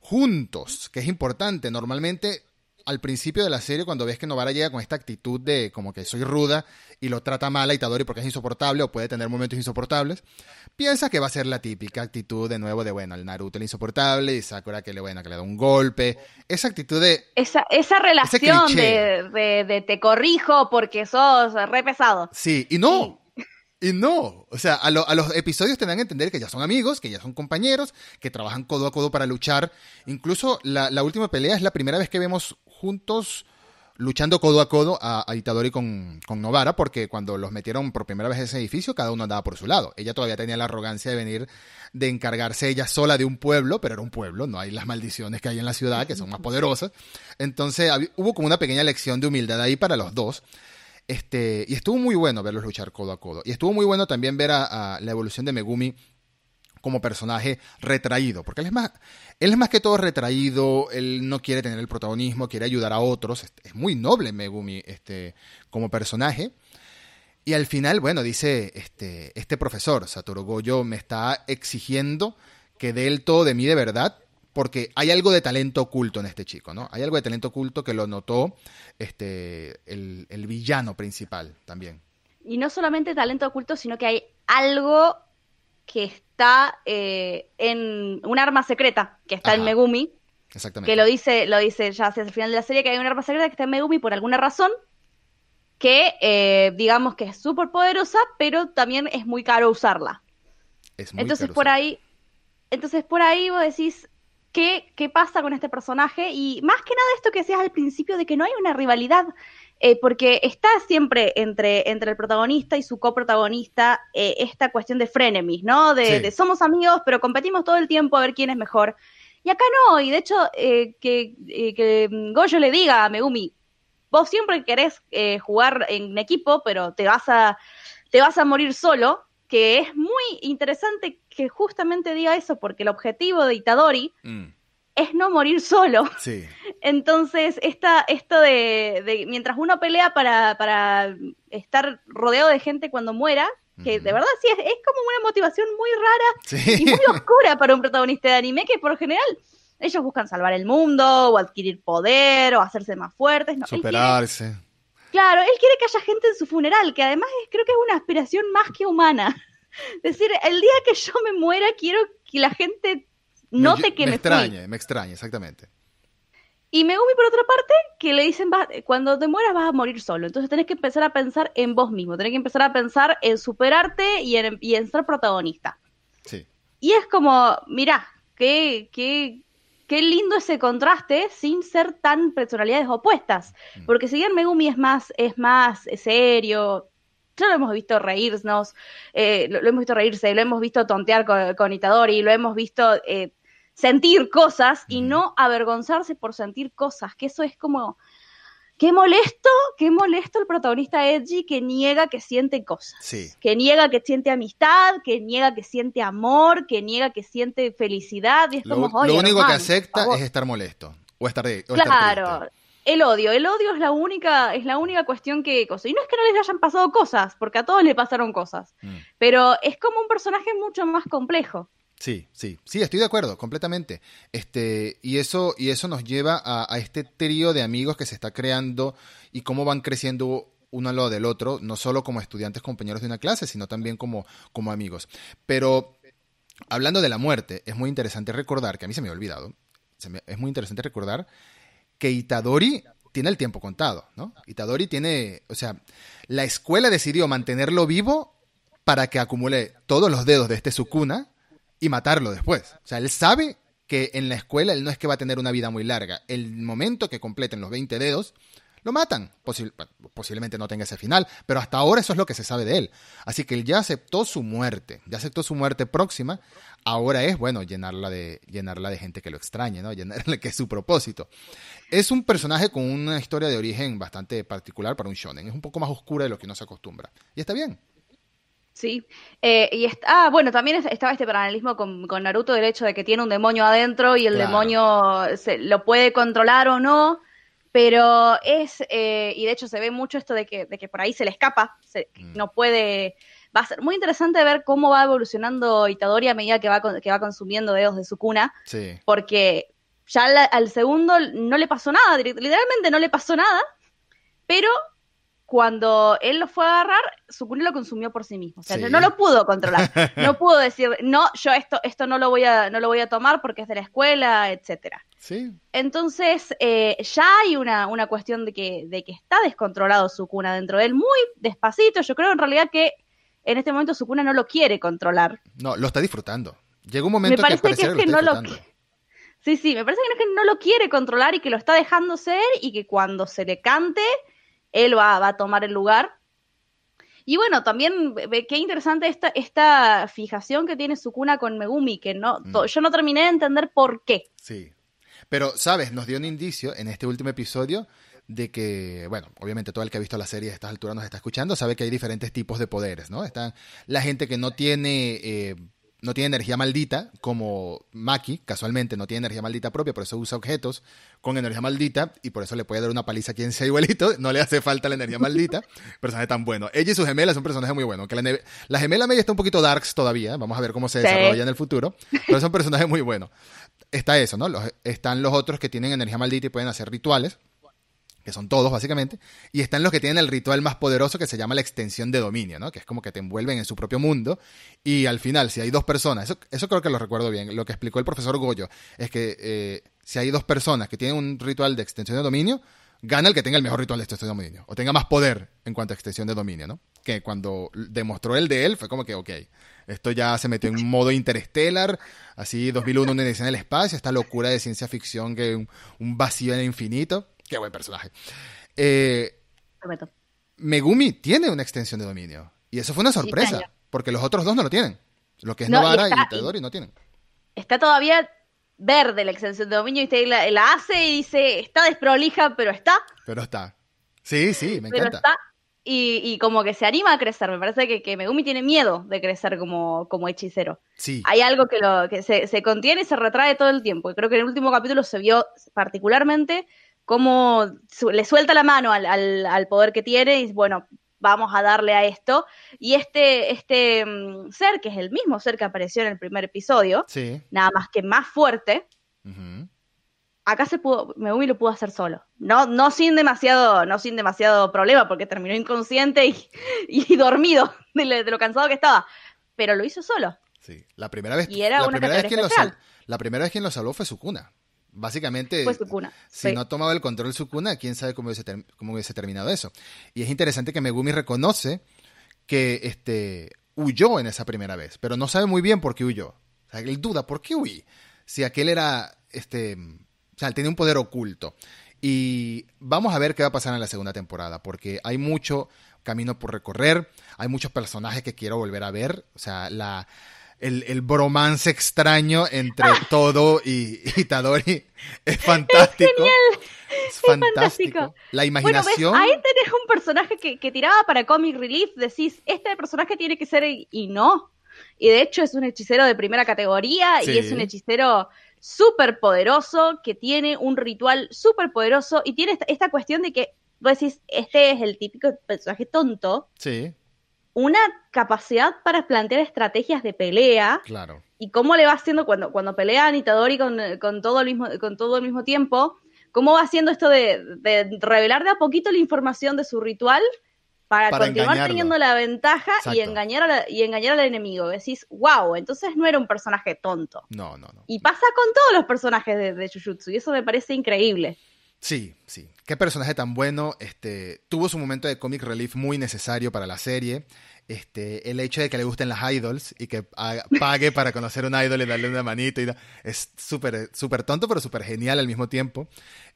juntos, que es importante. Normalmente al principio de la serie, cuando ves que Novara llega con esta actitud de como que soy ruda y lo trata mal a Itadori porque es insoportable o puede tener momentos insoportables, piensas que va a ser la típica actitud de nuevo de, bueno, el Naruto el insoportable y Sakura que le, bueno, que le da un golpe. Esa actitud de... Esa, esa relación de, de, de, te corrijo porque sos re pesado. Sí, y no. Sí. Y no, o sea, a, lo, a, los episodios te dan a entender que ya son amigos, que ya son compañeros, que trabajan codo a codo para luchar. Incluso la, la última pelea es la primera vez que vemos juntos luchando codo a codo a, a Itadori con, con, Novara, porque cuando los metieron por primera vez en ese edificio, cada uno andaba por su lado. Ella todavía tenía la arrogancia de venir, de encargarse ella sola de un pueblo, pero era un pueblo, no hay las maldiciones que hay en la ciudad, que son más poderosas. Entonces hubo como una pequeña lección de humildad ahí para los dos. Este, y estuvo muy bueno verlos luchar codo a codo. Y estuvo muy bueno también ver a, la evolución de Megumi como personaje retraído, porque él es más, él es más que todo retraído, él no quiere tener el protagonismo, quiere ayudar a otros, es muy noble Megumi este, como personaje. Y al final, bueno, dice este, este profesor, Satoru Goyo, me está exigiendo que dé el todo de mí de verdad, porque hay algo de talento oculto en este chico, ¿no? Hay algo de talento oculto que lo notó este, el, el villano principal también. Y no solamente talento oculto, sino que hay algo que está eh, en un arma secreta, que está Ajá. en Megumi. Exactamente. Que lo dice, lo dice ya hacia el final de la serie, que hay un arma secreta que está en Megumi por alguna razón, que eh, digamos que es súper poderosa, pero también es muy caro usarla. Es muy entonces caro por ahí, entonces por ahí vos decís, ¿qué, ¿qué pasa con este personaje? Y más que nada esto que decías al principio de que no hay una rivalidad eh, porque está siempre entre, entre el protagonista y su coprotagonista eh, esta cuestión de frenemies, ¿no? De, Sí. de, somos amigos, pero competimos todo el tiempo a ver quién es mejor. Y acá no, y de hecho, eh, que, que Goyo le diga a Megumi, vos siempre querés jugar en equipo, pero te vas a, te vas a morir solo, que es muy interesante que justamente diga eso, porque el objetivo de Itadori Mm, es no morir solo. sí, <laughs> Entonces, esta, esto de, de mientras uno pelea para, para estar rodeado de gente cuando muera, que de verdad sí es, es como una motivación muy rara sí. y muy oscura para un protagonista de anime que por general ellos buscan salvar el mundo o adquirir poder o hacerse más fuertes. No, él quiere- Superarse. Claro, él quiere que haya gente en su funeral, que además es- creo que es una aspiración más que humana. Es <laughs> decir, el día que yo me muera quiero que la gente note me, que me me, fui. me extraña, exactamente. Y Megumi, por otra parte, que le dicen, "Va- cuando te mueras vas a morir solo. Entonces tenés que empezar a pensar en vos mismo, tenés que empezar a pensar en superarte y en, y en ser protagonista. Sí. Y es como, mirá, qué, qué, qué lindo ese contraste sin ser tan personalidades opuestas. Mm. Porque si bien Megumi es más, es más serio, ya lo hemos visto reírnos, eh, lo, lo hemos visto reírse, lo hemos visto tontear con, con Itadori, lo hemos visto eh, sentir cosas y no avergonzarse por sentir cosas, que eso es como, qué molesto, qué molesto el protagonista Edgy que niega que siente cosas, Sí. que niega que siente amistad, que niega que siente amor, que niega que siente felicidad, y es Lo, como, lo "Oye, único que acepta por favor". es estar molesto. O estar, de, o Claro, el odio, el odio es la única, es la única cuestión que cosa. Y no es que no les hayan pasado cosas, porque a todos le pasaron cosas. Mm. Pero es como un personaje mucho más complejo. Sí, sí, sí, estoy de acuerdo, completamente. Este, y eso, y eso nos lleva a, este trío de amigos que se está creando y cómo van creciendo uno al lado del otro, no solo como estudiantes compañeros de una clase, sino también como, como amigos. Pero hablando de la muerte, es muy interesante recordar, que a mí se me ha olvidado, es muy interesante recordar que Itadori tiene el tiempo contado, ¿no? Itadori tiene, o sea, la escuela decidió mantenerlo vivo para que acumule todos los dedos de este Sukuna y matarlo después. O sea, él sabe que en la escuela él no es que va a tener una vida muy larga. El momento que completen los 20 dedos, lo matan. Posi- posiblemente no tenga ese final, pero hasta ahora eso es lo que se sabe de él. Así que él ya aceptó su muerte, ya aceptó su muerte próxima. Ahora es, bueno, llenarla de, llenarla de gente que lo extrañe, ¿no? <laughs> Llenarla que es su propósito. Es un personaje con una historia de origen bastante particular para un shonen. Es un poco más oscura de lo que uno se acostumbra. Y está bien. Sí. Eh, y está, ah, bueno, también es- estaba este paralelismo con, con Naruto del hecho de que tiene un demonio adentro y el Claro. demonio se, lo puede controlar o no. Pero es, eh, y de hecho se ve mucho esto de que, de que por ahí se le escapa, se- Mm. no puede. Va a ser muy interesante ver cómo va evolucionando Itadori a medida que va, con- que va consumiendo dedos de su cuna. Sí. porque ya al, al segundo no le pasó nada, literalmente no le pasó nada, pero cuando él lo fue a agarrar, Sukuna lo consumió por sí mismo. O sea, Sí. no lo pudo controlar. <laughs> No pudo decir, no, yo esto, esto no lo voy a, no lo voy a tomar porque es de la escuela, etcétera. Sí. Entonces, eh, ya hay una, una cuestión de que, de que está descontrolado Sukuna dentro de él, muy despacito. Yo creo en realidad que en este momento Sukuna no lo quiere controlar. No, lo está disfrutando. Llega un momento Me parece que que es que, lo no lo. Sí, sí, me parece que no, es que no lo quiere controlar y que lo está dejando ser y que cuando se le cante, él va, va a tomar el lugar. Y bueno, también qué interesante esta, esta fijación que tiene Sukuna con Megumi, que no, Mm. yo no terminé de entender por qué. Sí. Pero, ¿sabes? Nos dio un indicio en este último episodio de que, bueno, obviamente todo el que ha visto la serie a estas alturas nos está escuchando, sabe que hay diferentes tipos de poderes, ¿no? Están la gente que no tiene, eh, no tiene energía maldita, como Maki, casualmente no tiene energía maldita propia, por eso usa objetos con energía maldita y por eso le puede dar una paliza a quien sea igualito, <laughs> no le hace falta la energía maldita. <laughs> Personaje tan bueno. Ella y su gemela son personajes muy buenos, la, la gemela media está un poquito darks todavía, vamos a ver cómo se Sí. desarrolla en el futuro, pero son personajes muy buenos está eso, ¿no? Los- están los otros que tienen energía maldita y pueden hacer rituales, que son todos básicamente, y están los que tienen el ritual más poderoso que se llama la extensión de dominio, ¿no? Que es como que te envuelven en su propio mundo y al final, si hay dos personas, eso, eso creo que lo recuerdo bien, lo que explicó el profesor Goyo, es que eh, si hay dos personas que tienen un ritual de extensión de dominio, gana el que tenga el mejor ritual de extensión de dominio, o tenga más poder en cuanto a extensión de dominio, ¿no? Que cuando demostró el de él fue como que, ok, esto ya se metió en modo interstellar, así 2001, una edición en el espacio, esta locura de ciencia ficción que un, un vacío en el infinito. Qué buen personaje. Eh. Megumi tiene una extensión de dominio. Y eso fue una sorpresa, porque los otros dos no lo tienen. Lo que es No, Novara y, está- Itadori no tienen. Está todavía verde la extensión de dominio y usted la, la hace y dice, está desprolija, pero está, Pero está. Sí, sí, me pero encanta. está. Y, y como que se anima a crecer. Me parece que, que Megumi tiene miedo de crecer como, como hechicero. Sí, hay algo que, lo, que se, se contiene y se retrae todo el tiempo. Y creo que en el último capítulo se vio particularmente cómo su- le suelta la mano al, al, al poder que tiene y bueno, vamos a darle a esto. Y este, este mm, ser, que es el mismo ser que apareció en el primer episodio, sí. nada más que más fuerte, acá se pudo, Megumi lo pudo hacer solo. No, no sin demasiado, no sin demasiado problema, porque terminó inconsciente y, <laughs> y dormido de lo, cansado que estaba. Pero lo hizo solo. Sí. La primera vez, Y era la una primera vez quien lo sal- la primera vez quien lo salvó fue Sukuna. Básicamente, Sukuna. si sí. no tomaba el control Sukuna, quién sabe cómo hubiese, cómo hubiese terminado eso. Y es interesante que Megumi reconoce que este, huyó en esa primera vez, pero no sabe muy bien por qué huyó. O sea, él duda, ¿por qué huí? Si aquel era, este, o sea, él tenía un poder oculto. Y vamos a ver qué va a pasar en la segunda temporada, porque hay mucho camino por recorrer, hay muchos personajes que quiero volver a ver, o sea, la, el, el bromance extraño entre Todo y Itadori es fantástico. Es genial. Es fantástico. La imaginación. Bueno, ¿ves? Ahí tenés un personaje que, que, tiraba para Comic Relief, decís, este personaje tiene que ser y no. Y de hecho es un hechicero de primera categoría sí. y es un hechicero súper poderoso que tiene un ritual súper poderoso y tiene esta, esta, cuestión de que vos decís, este es el típico personaje tonto. Sí. Una capacidad para plantear estrategias de pelea. Claro. Y cómo le va haciendo cuando, cuando pelea a Itadori con, con, todo el mismo, con todo el mismo tiempo, cómo va haciendo esto de, de revelar de a poquito la información de su ritual para, para continuar engañarlo. teniendo la ventaja y engañar, a la, y engañar al enemigo. Decís, wow, entonces no era un personaje tonto. No, no, no. Y pasa con todos los personajes de, de Jujutsu, y eso me parece increíble. Sí, sí. Qué personaje tan bueno. Este, tuvo su momento de comic relief muy necesario para la serie. Este, el hecho de que le gusten las idols y que pague para conocer un idol y darle una manito y es súper súper tonto pero súper genial al mismo tiempo.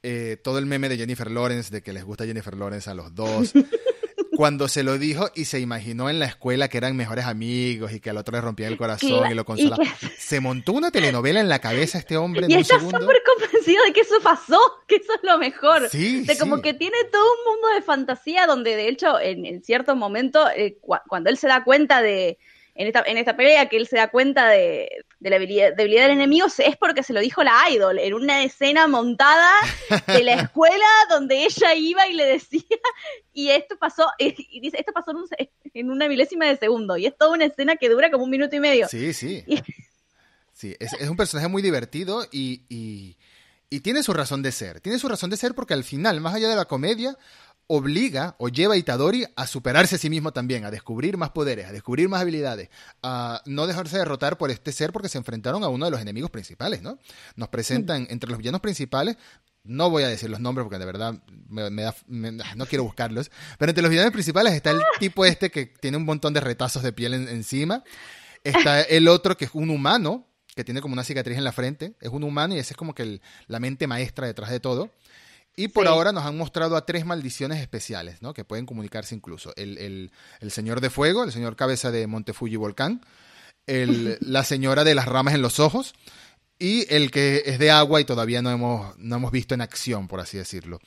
Eh, todo el meme de Jennifer Lawrence, de que les gusta Jennifer Lawrence a los dos. <laughs> cuando se lo dijo y se imaginó en la escuela que eran mejores amigos y que al otro le rompía el corazón y lo consolaba. Que... Se montó una telenovela en la cabeza este hombre. Y en está súper convencido de que eso pasó, que eso es lo mejor. Sí, de como sí. que tiene todo un mundo de fantasía donde de hecho en, en cierto momento, eh, cu cuando él se da cuenta de, en esta, en esta pelea que él se da cuenta de, de la habilidad, debilidad del enemigo es porque se lo dijo la idol en una escena montada de la <laughs> escuela donde ella iba y le decía <laughs> y esto pasó y dice esto pasó en, un, en una milésima de segundo y es toda una escena que dura como un minuto y medio. Sí sí. Y... <laughs> sí es, es, un personaje muy divertido y, y, y tiene su razón de ser tiene su razón de ser porque al final más allá de la comedia obliga o lleva a Itadori a superarse a sí mismo también, a descubrir más poderes, a descubrir más habilidades, a no dejarse derrotar por este ser porque se enfrentaron a uno de los enemigos principales, ¿no? Nos presentan entre los villanos principales, no voy a decir los nombres porque de verdad me, me da, me, no quiero buscarlos, pero entre los villanos principales está el tipo este que tiene un montón de retazos de piel en, encima, <laughs> está el otro que es un humano, que tiene como una cicatriz en la frente, es un humano y ese es como que el, la mente maestra detrás de todo. Y por sí. ahora nos han mostrado a tres maldiciones especiales, ¿no? Que pueden comunicarse incluso. El, el, el señor de fuego, el señor cabeza de Montefuji Volcán, el, la señora de las ramas en los ojos y el que es de agua y todavía no hemos, no hemos visto en acción, por así decirlo.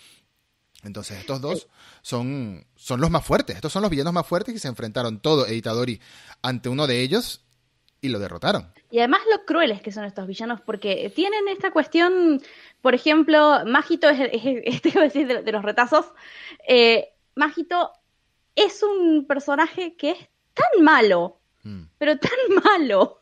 Entonces estos dos son, son los más fuertes, estos son los villanos más fuertes y se enfrentaron todo e Itadori ante uno de ellos y lo derrotaron. Y además lo crueles que son estos villanos, porque tienen esta cuestión, por ejemplo, Mágito es, es, es <laughs> decir, de, de, los retazos, eh, Mágito es un personaje que es tan malo, mm. pero tan <laughs> malo,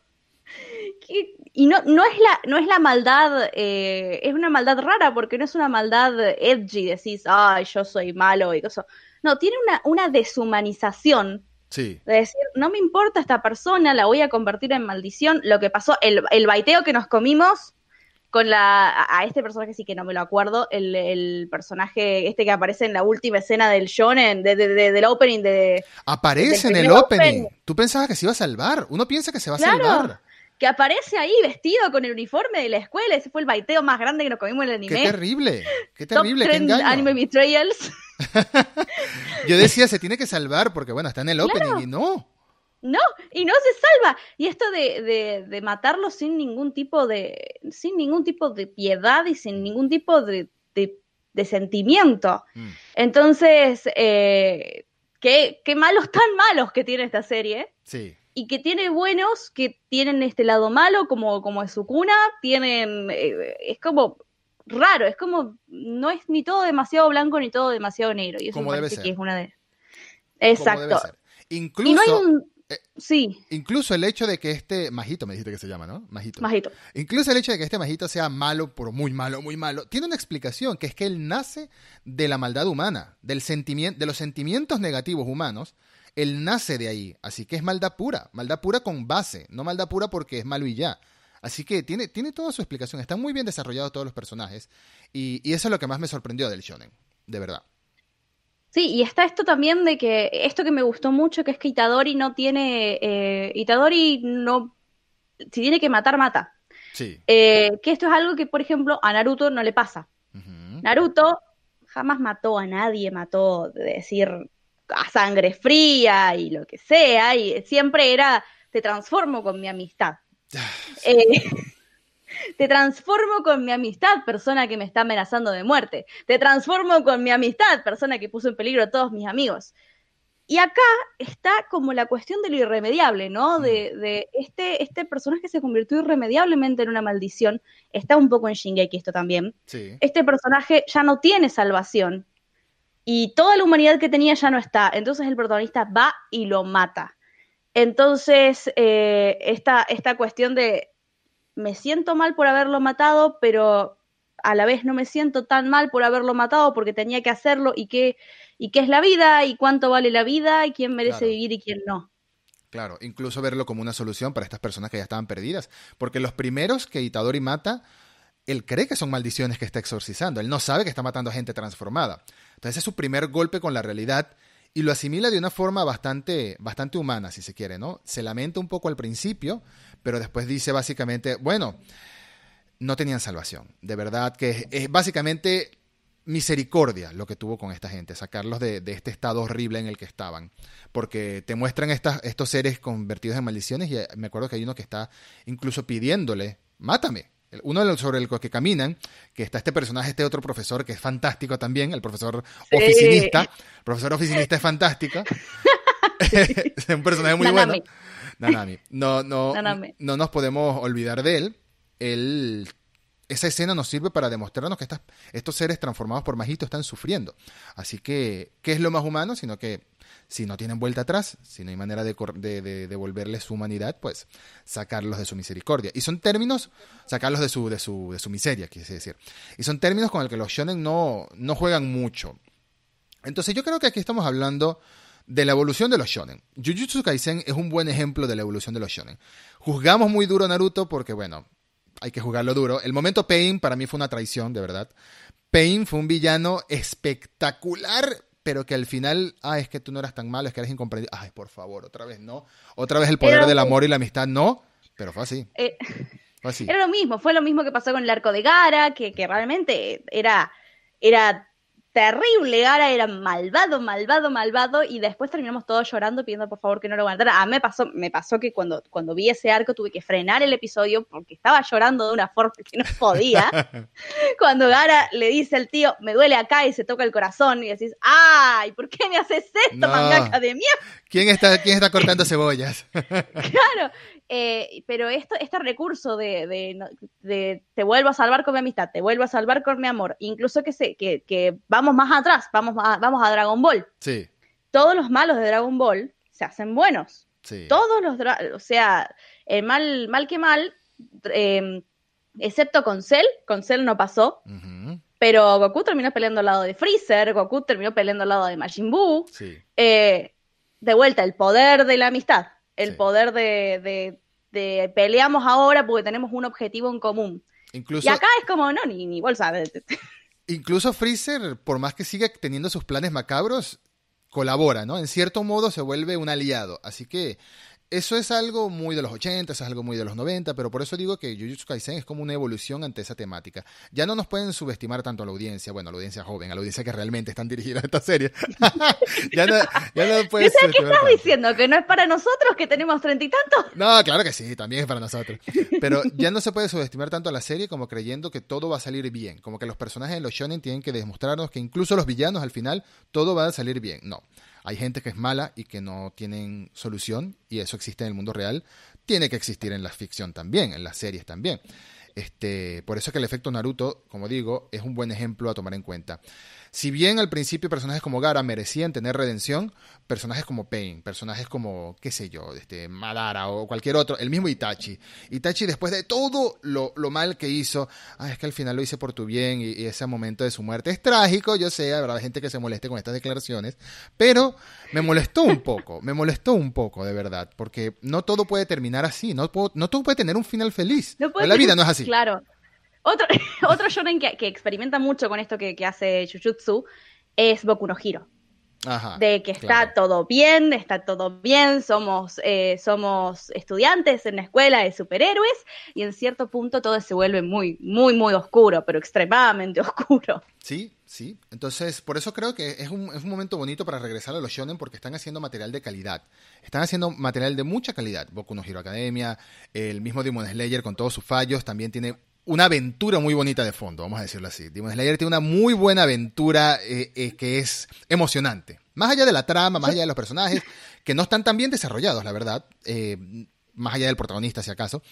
que, y no, no, es la, no es la maldad, eh, es una maldad rara, porque no es una maldad edgy, decís, ay, yo soy malo y eso. No, tiene una, una deshumanización Sí. De decir, no me importa esta persona, la voy a convertir en maldición. Lo que pasó, el, el baiteo que nos comimos con la a, este personaje sí que no me lo acuerdo, el, el, personaje este que aparece en la última escena del shonen, de, de, de, del opening de... Aparece en el opening. opening. Tú pensabas que se iba a salvar. Uno piensa que se va a claro. salvar que aparece ahí vestido con el uniforme de la escuela. Ese fue el baiteo más grande que nos comimos en el anime. Qué terrible, qué terrible, Top qué engaño. Anime Betrayals. <laughs> Yo decía, se tiene que salvar porque, bueno, está en el opening y no. No, y no se salva. Y esto de, de, de, matarlo sin ningún tipo de, sin ningún tipo de piedad y sin ningún tipo de, de, de sentimiento. Mm. Entonces, eh, qué, qué malos tan malos que tiene esta serie. Sí y que tiene buenos que tienen este lado malo, como, como es su cuna, tienen, eh, es como raro, es como, no es ni todo demasiado blanco ni todo demasiado negro. Y eso como debe ser. que es una de... Exacto. Incluso, y no hay un... eh, sí. Incluso el hecho de que este Majito, me dijiste que se llama, ¿no? Majito. Majito. Incluso el hecho de que este Majito sea malo, por muy malo, muy malo, tiene una explicación, que es que él nace de la maldad humana, del sentimiento, de los sentimientos negativos humanos, él nace de ahí, así que es maldad pura, maldad pura con base, no maldad pura porque es malo y ya. Así que tiene, tiene toda su explicación, están muy bien desarrollados todos los personajes y, y, eso es lo que más me sorprendió del shonen, de verdad. Sí, y está esto también de que, esto que me gustó mucho, que es que Itadori no tiene, eh, Itadori no, si tiene que matar, mata. Sí. Eh, que esto es algo que, por ejemplo, a Naruto no le pasa. Uh -huh. Naruto jamás mató a nadie, mató, de decir, a sangre fría y lo que sea, y siempre era te transformo con mi amistad. Eh, <laughs> te transformo con mi amistad, persona que me está amenazando de muerte. Te transformo con mi amistad, persona que puso en peligro a todos mis amigos. Y acá está como la cuestión de lo irremediable, ¿no? De, de este, este personaje se convirtió irremediablemente en una maldición. Está un poco en Shingeki esto también. Sí. Este personaje ya no tiene salvación. Y toda la humanidad que tenía ya no está. Entonces el protagonista va y lo mata. Entonces, eh, esta, esta cuestión de me siento mal por haberlo matado, pero a la vez no me siento tan mal por haberlo matado porque tenía que hacerlo y qué, y qué es la vida y cuánto vale la vida y quién merece Claro. vivir y quién no. Claro, incluso verlo como una solución para estas personas que ya estaban perdidas. Porque los primeros que Itadori mata, él cree que son maldiciones que está exorcizando. Él no sabe que está matando a gente transformada. Entonces es su primer golpe con la realidad y lo asimila de una forma bastante, bastante humana, si se quiere, ¿no? Se lamenta un poco al principio, pero después dice básicamente, bueno, no tenían salvación. De verdad que es, básicamente misericordia lo que tuvo con esta gente, sacarlos de, de este estado horrible en el que estaban. Porque te muestran estos seres convertidos en maldiciones y eh, me acuerdo que hay uno que está incluso pidiéndole, mátame. Uno de los sobre el que caminan, que está este personaje, este otro profesor que es fantástico también, el profesor Sí. oficinista. El profesor oficinista es fantástico. <laughs> <laughs> es un personaje muy Nanami. bueno. Nanami. No, no, Nanami. no nos podemos olvidar de él. Él esa escena nos sirve para demostrarnos que estas- estos seres transformados por Magito están sufriendo. Así que, ¿qué es lo más humano? Sino que si no tienen vuelta atrás, si no hay manera de, devolverles su humanidad, pues sacarlos de su misericordia. Y son términos, sacarlos de su, de su, de su miseria, quise decir. Y son términos con los que los shonen no, no juegan mucho. Entonces yo creo que aquí estamos hablando de la evolución de los shonen. Jujutsu Kaisen es un buen ejemplo de la evolución de los shonen. Juzgamos muy duro a Naruto porque, bueno, hay que juzgarlo duro. El momento Pain para mí fue una traición, de verdad. Pain fue un villano espectacular, pero que al final, ah, es que tú no eras tan malo, es que eres incomprendido. Ay, por favor, otra vez no. Otra vez el poder del amor y la amistad, no. Pero fue así, Eh, fue así. <laughs> Era lo mismo, fue lo mismo que pasó con el arco de Gara, que, que realmente era, era terrible. Gara era malvado, malvado, malvado, y después terminamos todos llorando pidiendo por favor que no lo matara. A mí me pasó, me pasó que cuando, cuando vi ese arco tuve que frenar el episodio porque estaba llorando de una forma que no podía. <laughs> cuando Gara le dice al tío, me duele acá y se toca el corazón, y decís, ¡ay! ¿Por qué me haces esto, No. mangaka de mierda? ¿Quién está, quién está cortando cebollas? <laughs> Claro, eh, pero esto, este recurso de, de, de te vuelvo a salvar con mi amistad, te vuelvo a salvar con mi amor, incluso que, se, que, que vamos más atrás, vamos a, vamos a Dragon Ball. Sí, Todos los malos de Dragon Ball se hacen buenos. sí. Todos los, o sea, el mal, mal que mal, eh, excepto con Cell, con Cell no pasó, pero Goku terminó peleando al lado de Freezer, Goku terminó peleando al lado de Majin Buu, sí. eh, de vuelta, el poder de la amistad, el Sí. poder de, de- de peleamos ahora porque tenemos un objetivo en común. Incluso, Y acá es como, no, ni, ni bolsa. <laughs> incluso Freezer, por más que siga teniendo sus planes macabros, colabora, ¿no? En cierto modo se vuelve un aliado. Así que eso es algo muy de los 80, eso es algo muy de los 90, pero por eso digo que Jujutsu Kaisen es como una evolución ante esa temática. Ya no nos pueden subestimar tanto a la audiencia, bueno, a la audiencia joven, a la audiencia que realmente están dirigidas a esta serie. <laughs> ya no, ya no pueden <laughs> ¿Qué sabes qué subestimar estás tanto. diciendo? ¿Que no es para nosotros que tenemos treinta y tantos? No, claro que sí, también es para nosotros. Pero ya no se puede subestimar tanto a la serie como creyendo que todo va a salir bien. Como que los personajes de los shonen tienen que demostrarnos que incluso los villanos al final todo va a salir bien. No. Hay gente que es mala y que no tienen solución y eso existe en el mundo real. Tiene que existir en la ficción también, en las series también. Este, por eso es que el efecto Naruto, como digo, es un buen ejemplo a tomar en cuenta. Si bien al principio personajes como Gara merecían tener redención, personajes como Pain, personajes como, qué sé yo, este, Madara o cualquier otro, el mismo Itachi. Itachi después de todo lo, lo mal que hizo, ah, es que al final lo hice por tu bien y, y ese momento de su muerte es trágico, yo sé, habrá gente que se moleste con estas declaraciones, pero me molestó un poco, me molestó un poco de verdad, porque no todo puede terminar así, no, puedo- no todo puede tener un final feliz. No puede la vida no es así. Claro. Otro, <laughs> otro shonen que, que experimenta mucho con esto que, que hace Jujutsu es Boku no Hiro. de que está todo bien, está todo bien, somos, eh, somos estudiantes en la escuela de superhéroes y en cierto punto todo se vuelve muy, muy, muy oscuro, pero extremadamente <laughs> oscuro. Sí, sí. Entonces, por eso creo que es un, es un momento bonito para regresar a los shonen porque están haciendo material de calidad. Están haciendo material de mucha calidad. Boku no Hero Academia, el mismo Demon Slayer con todos sus fallos, también tiene una aventura muy bonita de fondo, vamos a decirlo así. Demon Slayer tiene una muy buena aventura eh, eh, que es emocionante. Más allá de la trama, más allá de los personajes, que no están tan bien desarrollados, la verdad, eh, más allá del protagonista, si acaso,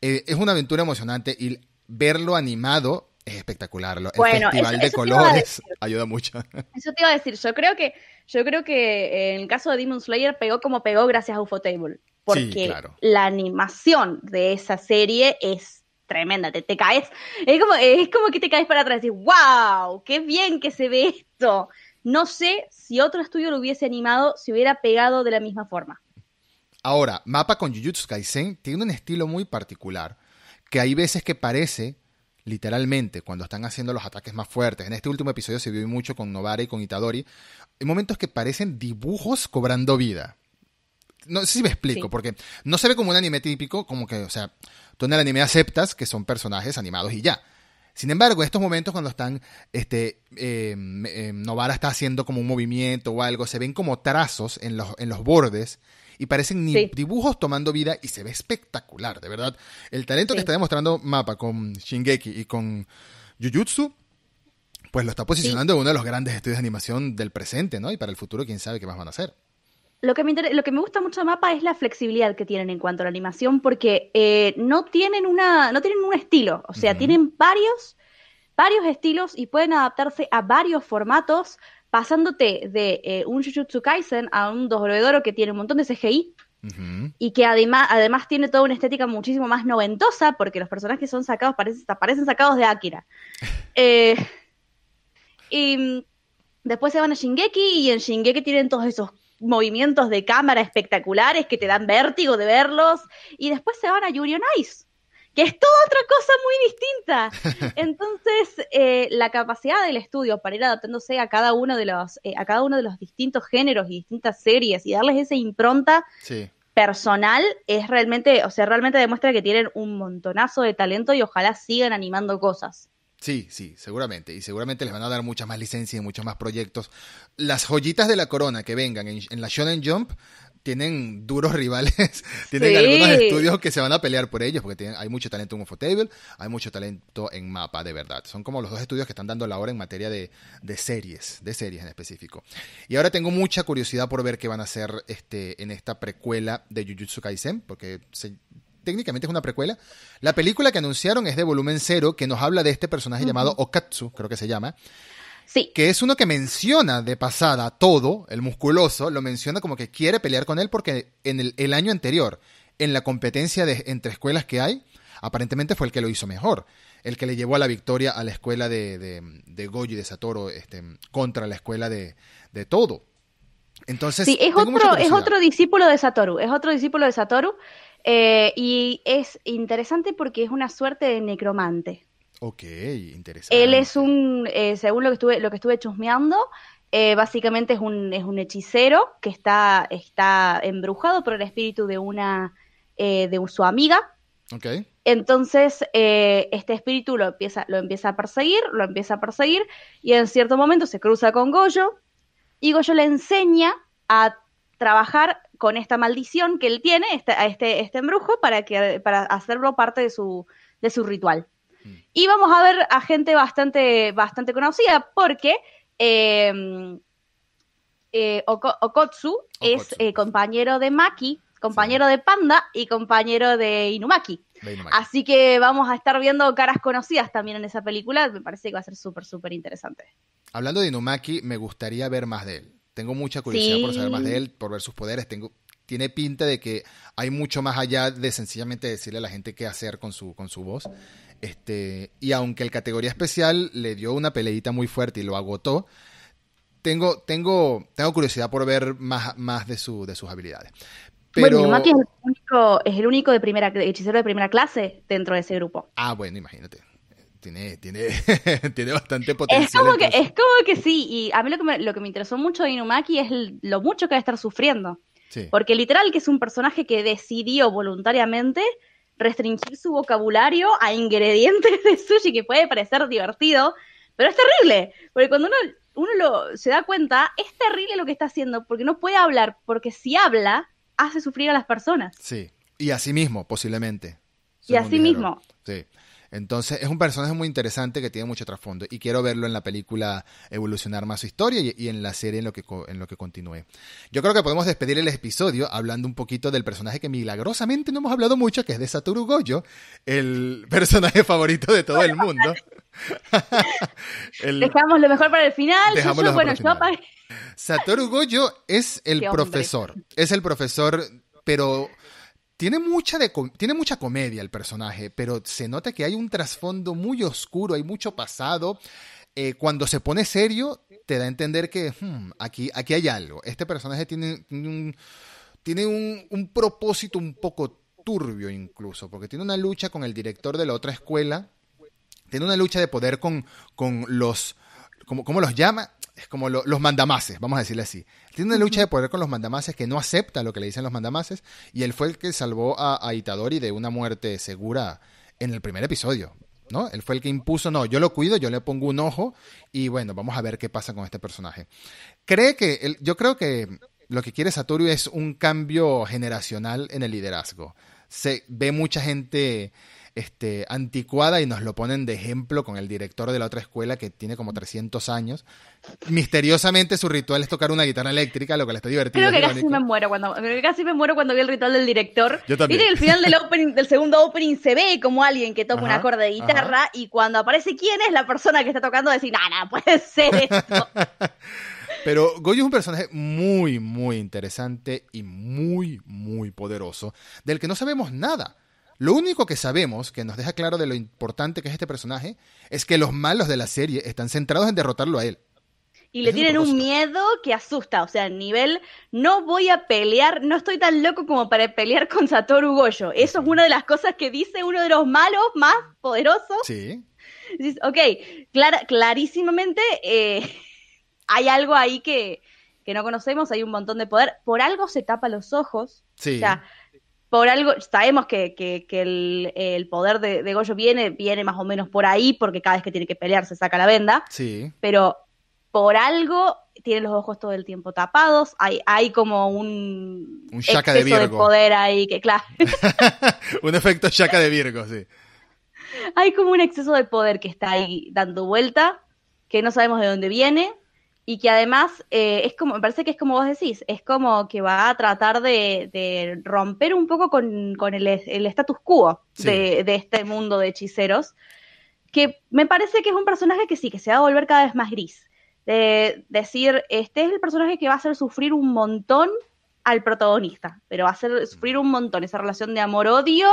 es una aventura emocionante y verlo animado es espectacular. El festival de colores ayuda mucho. <laughs> Eso te iba a decir. Yo creo que, yo creo que en el caso de Demon Slayer pegó como pegó gracias a Ufotable. Porque la animación de esa serie es tremenda, te, caes, es como, es como que te caes para atrás y dices, wow, qué bien que se ve esto. No sé si otro estudio lo hubiese animado, si hubiera pegado de la misma forma. Ahora, Mapa con Jujutsu Kaisen tiene un estilo muy particular, que hay veces que parece, literalmente, cuando están haciendo los ataques más fuertes, en este último episodio se vio mucho con Novara y con Itadori, hay momentos que parecen dibujos cobrando vida. No sé si me explico, porque no se ve como un anime típico, como que, o sea, tú en el anime aceptas que son personajes animados y ya. Sin embargo, estos momentos cuando están, este, eh, eh, Novara está haciendo como un movimiento o algo, se ven como trazos en los, en los bordes y parecen dibujos tomando vida y se ve espectacular, de verdad. El talento que está demostrando Mapa con Shingeki y con Jujutsu, pues lo está posicionando en uno de los grandes estudios de animación del presente, ¿no? Y para el futuro, quién sabe qué más van a hacer. Lo que, me lo que me gusta mucho de Mapa es la flexibilidad que tienen en cuanto a la animación, porque eh, no, tienen una, no tienen un estilo, o sea, tienen varios, varios estilos y pueden adaptarse a varios formatos, pasándote de eh, un Jujutsu Kaisen a un Dorohedoro que tiene un montón de CGI, y que además, además tiene toda una estética muchísimo más noventosa, porque los personajes son sacados, parecen, parecen sacados de Akira. <laughs> Eh, y después se van a Shingeki, y en Shingeki tienen todos esos movimientos de cámara espectaculares que te dan vértigo de verlos, y después se van a Yuri on Ice, que es toda otra cosa muy distinta. <laughs> Entonces, eh, la capacidad del estudio para ir adaptándose a cada uno de los, eh, a cada uno de los distintos géneros y distintas series y darles esa impronta personal es realmente, o sea, realmente demuestra que tienen un montonazo de talento y ojalá sigan animando cosas. Sí, sí, seguramente. Y seguramente les van a dar muchas más licencias y muchos más proyectos. Las joyitas de la corona que vengan en, la Shonen Jump tienen duros rivales, <laughs> tienen algunos estudios que se van a pelear por ellos, porque tienen, hay mucho talento en Ufotable, hay mucho talento en Mapa, de verdad. Son como los dos estudios que están dando la hora en materia de, de series, de series en específico. Y ahora tengo mucha curiosidad por ver qué van a hacer este, en esta precuela de Jujutsu Kaisen, porque se, técnicamente es una precuela. La película que anunciaron es de volumen cero, que nos habla de este personaje llamado Okatsu, creo que se llama. Sí. Que es uno que menciona de pasada todo, el musculoso, lo menciona como que quiere pelear con él porque en el, año anterior, en la competencia de, entre escuelas que hay, aparentemente fue el que lo hizo mejor. El que le llevó a la victoria a la escuela de, de, de Goji, de Satoru, este, contra la escuela de, de todo. Entonces, sí, es otro, es otro discípulo de Satoru, es otro discípulo de Satoru eh, y es interesante porque es una suerte de necromante. Ok, interesante. Él es un, eh, según lo que estuve, lo que estuve chusmeando, eh, básicamente es un, es un hechicero que está, está embrujado por el espíritu de una, de su amiga. Ok. Entonces, este espíritu lo empieza, lo empieza a perseguir, lo empieza a perseguir, y en cierto momento se cruza con Goyo, y Goyo le enseña a trabajar con esta maldición que él tiene, este, a este, este embrujo, para, que, para hacerlo parte de su, de su ritual. Mm. Y vamos a ver a gente bastante, bastante conocida, porque em, eh, Okotsu, es eh, compañero de Maki, compañero de Panda y compañero de Inumaki. Así que vamos a estar viendo caras conocidas también en esa película. Me parece que va a ser súper, súper interesante. Hablando de Inumaki, me gustaría ver más de él. Tengo mucha curiosidad por saber más de él, por ver sus poderes. Tengo, tiene pinta de que hay mucho más allá de sencillamente decirle a la gente qué hacer con su, con su voz. Este, y aunque el categoría especial le dio una peleita muy fuerte y lo agotó, tengo, tengo, tengo curiosidad por ver más, más de, su, de sus habilidades. Pero... Bueno, Mati es el único, es el único de primera, hechicero de primera clase dentro de ese grupo. Ah, bueno, imagínate tiene, tiene, <laughs> tiene bastante potencial. Es como, que, es como que sí, y a mí lo que me, lo que me interesó mucho de Inumaki es lo mucho que va a estar sufriendo. Porque literal que es un personaje que decidió voluntariamente restringir su vocabulario a ingredientes <laughs> de sushi que puede parecer divertido, pero es terrible, porque cuando uno, uno lo, se da cuenta, es terrible lo que está haciendo, porque no puede hablar, porque si habla, hace sufrir a las personas. Sí, y así mismo, posiblemente. Y así mismo. Sí. Entonces es un personaje muy interesante que tiene mucho trasfondo y quiero verlo en la película evolucionar más su historia y, en la serie en lo, que, en lo que continúe. Yo creo que podemos despedir el episodio hablando un poquito del personaje que milagrosamente no hemos hablado mucho, que es de Satoru Gojo, el <laughs> personaje favorito de todo el mundo. <laughs> Dejamos lo mejor para el final. Satoru Gojo es el profesor, es el profesor, pero tiene mucha, de, tiene mucha comedia el personaje, pero se nota que hay un trasfondo muy oscuro, hay mucho pasado. Eh, cuando se pone serio, te da a entender que hmm, aquí, aquí hay algo. Este personaje tiene, un, tiene un, propósito un poco turbio incluso, porque tiene una lucha con el director de la otra escuela, tiene una lucha de poder con, con los, ¿cómo, ¿cómo los llama? Es como los mandamases, vamos a decirle así. Tiene una lucha de poder con los mandamases que no acepta lo que le dicen los mandamases y él fue el que salvó a, Itadori de una muerte segura en el primer episodio. ¿no? Él fue el que impuso, no, yo lo cuido, yo le pongo un ojo y bueno, vamos a ver qué pasa con este personaje. Cree que, yo creo que lo que quiere Satoru es un cambio generacional en el liderazgo. Se ve mucha gente este, anticuada y nos lo ponen de ejemplo con el director de la otra escuela que tiene como 300 años. Misteriosamente su ritual es tocar una guitarra eléctrica, lo que le está divertido. Creo que casi me muero cuando casi me muero cuando vi el ritual del director. Yo también. Y el final del opening, del segundo opening se ve como alguien que toca un acorde de guitarra y cuando aparece quién es la persona que está tocando decir, nada, puede ser esto. <laughs> Pero Goyo es un personaje muy, muy interesante y muy, muy poderoso, del que no sabemos nada. Lo único que sabemos, que nos deja claro de lo importante que es este personaje, es que los malos de la serie están centrados en derrotarlo a él. Y le tienen un miedo que asusta, o sea, el nivel, no voy a pelear, no estoy tan loco como para pelear con Satoru Goyo. Eso es una de las cosas que dice uno de los malos más poderosos. Sí. Ok, clarísimamente eh, <laughs> hay algo ahí que, que no conocemos, hay un montón de poder. Por algo se tapa los ojos. Sí. O sea, por algo, sabemos que, que, el, poder de, de, Goyo viene, viene más o menos por ahí, porque cada vez que tiene que pelear se saca la venda. Sí. Pero por algo tiene los ojos todo el tiempo tapados, hay, hay como un, un exceso de, Virgo. de poder ahí, que claro. <laughs> <laughs> un efecto Shaka de Virgo, sí. Hay como un exceso de poder que está ahí dando vuelta, que no sabemos de dónde viene, y que además eh, es como, me parece que es como vos decís, es como que va a tratar de, romper un poco con, el, status quo de, este mundo de hechiceros, que me parece que es un personaje que sí, que se va a volver cada vez más gris. De decir, este es el personaje que va a hacer sufrir un montón al protagonista, pero va a hacer sufrir un montón esa relación de amor-odio,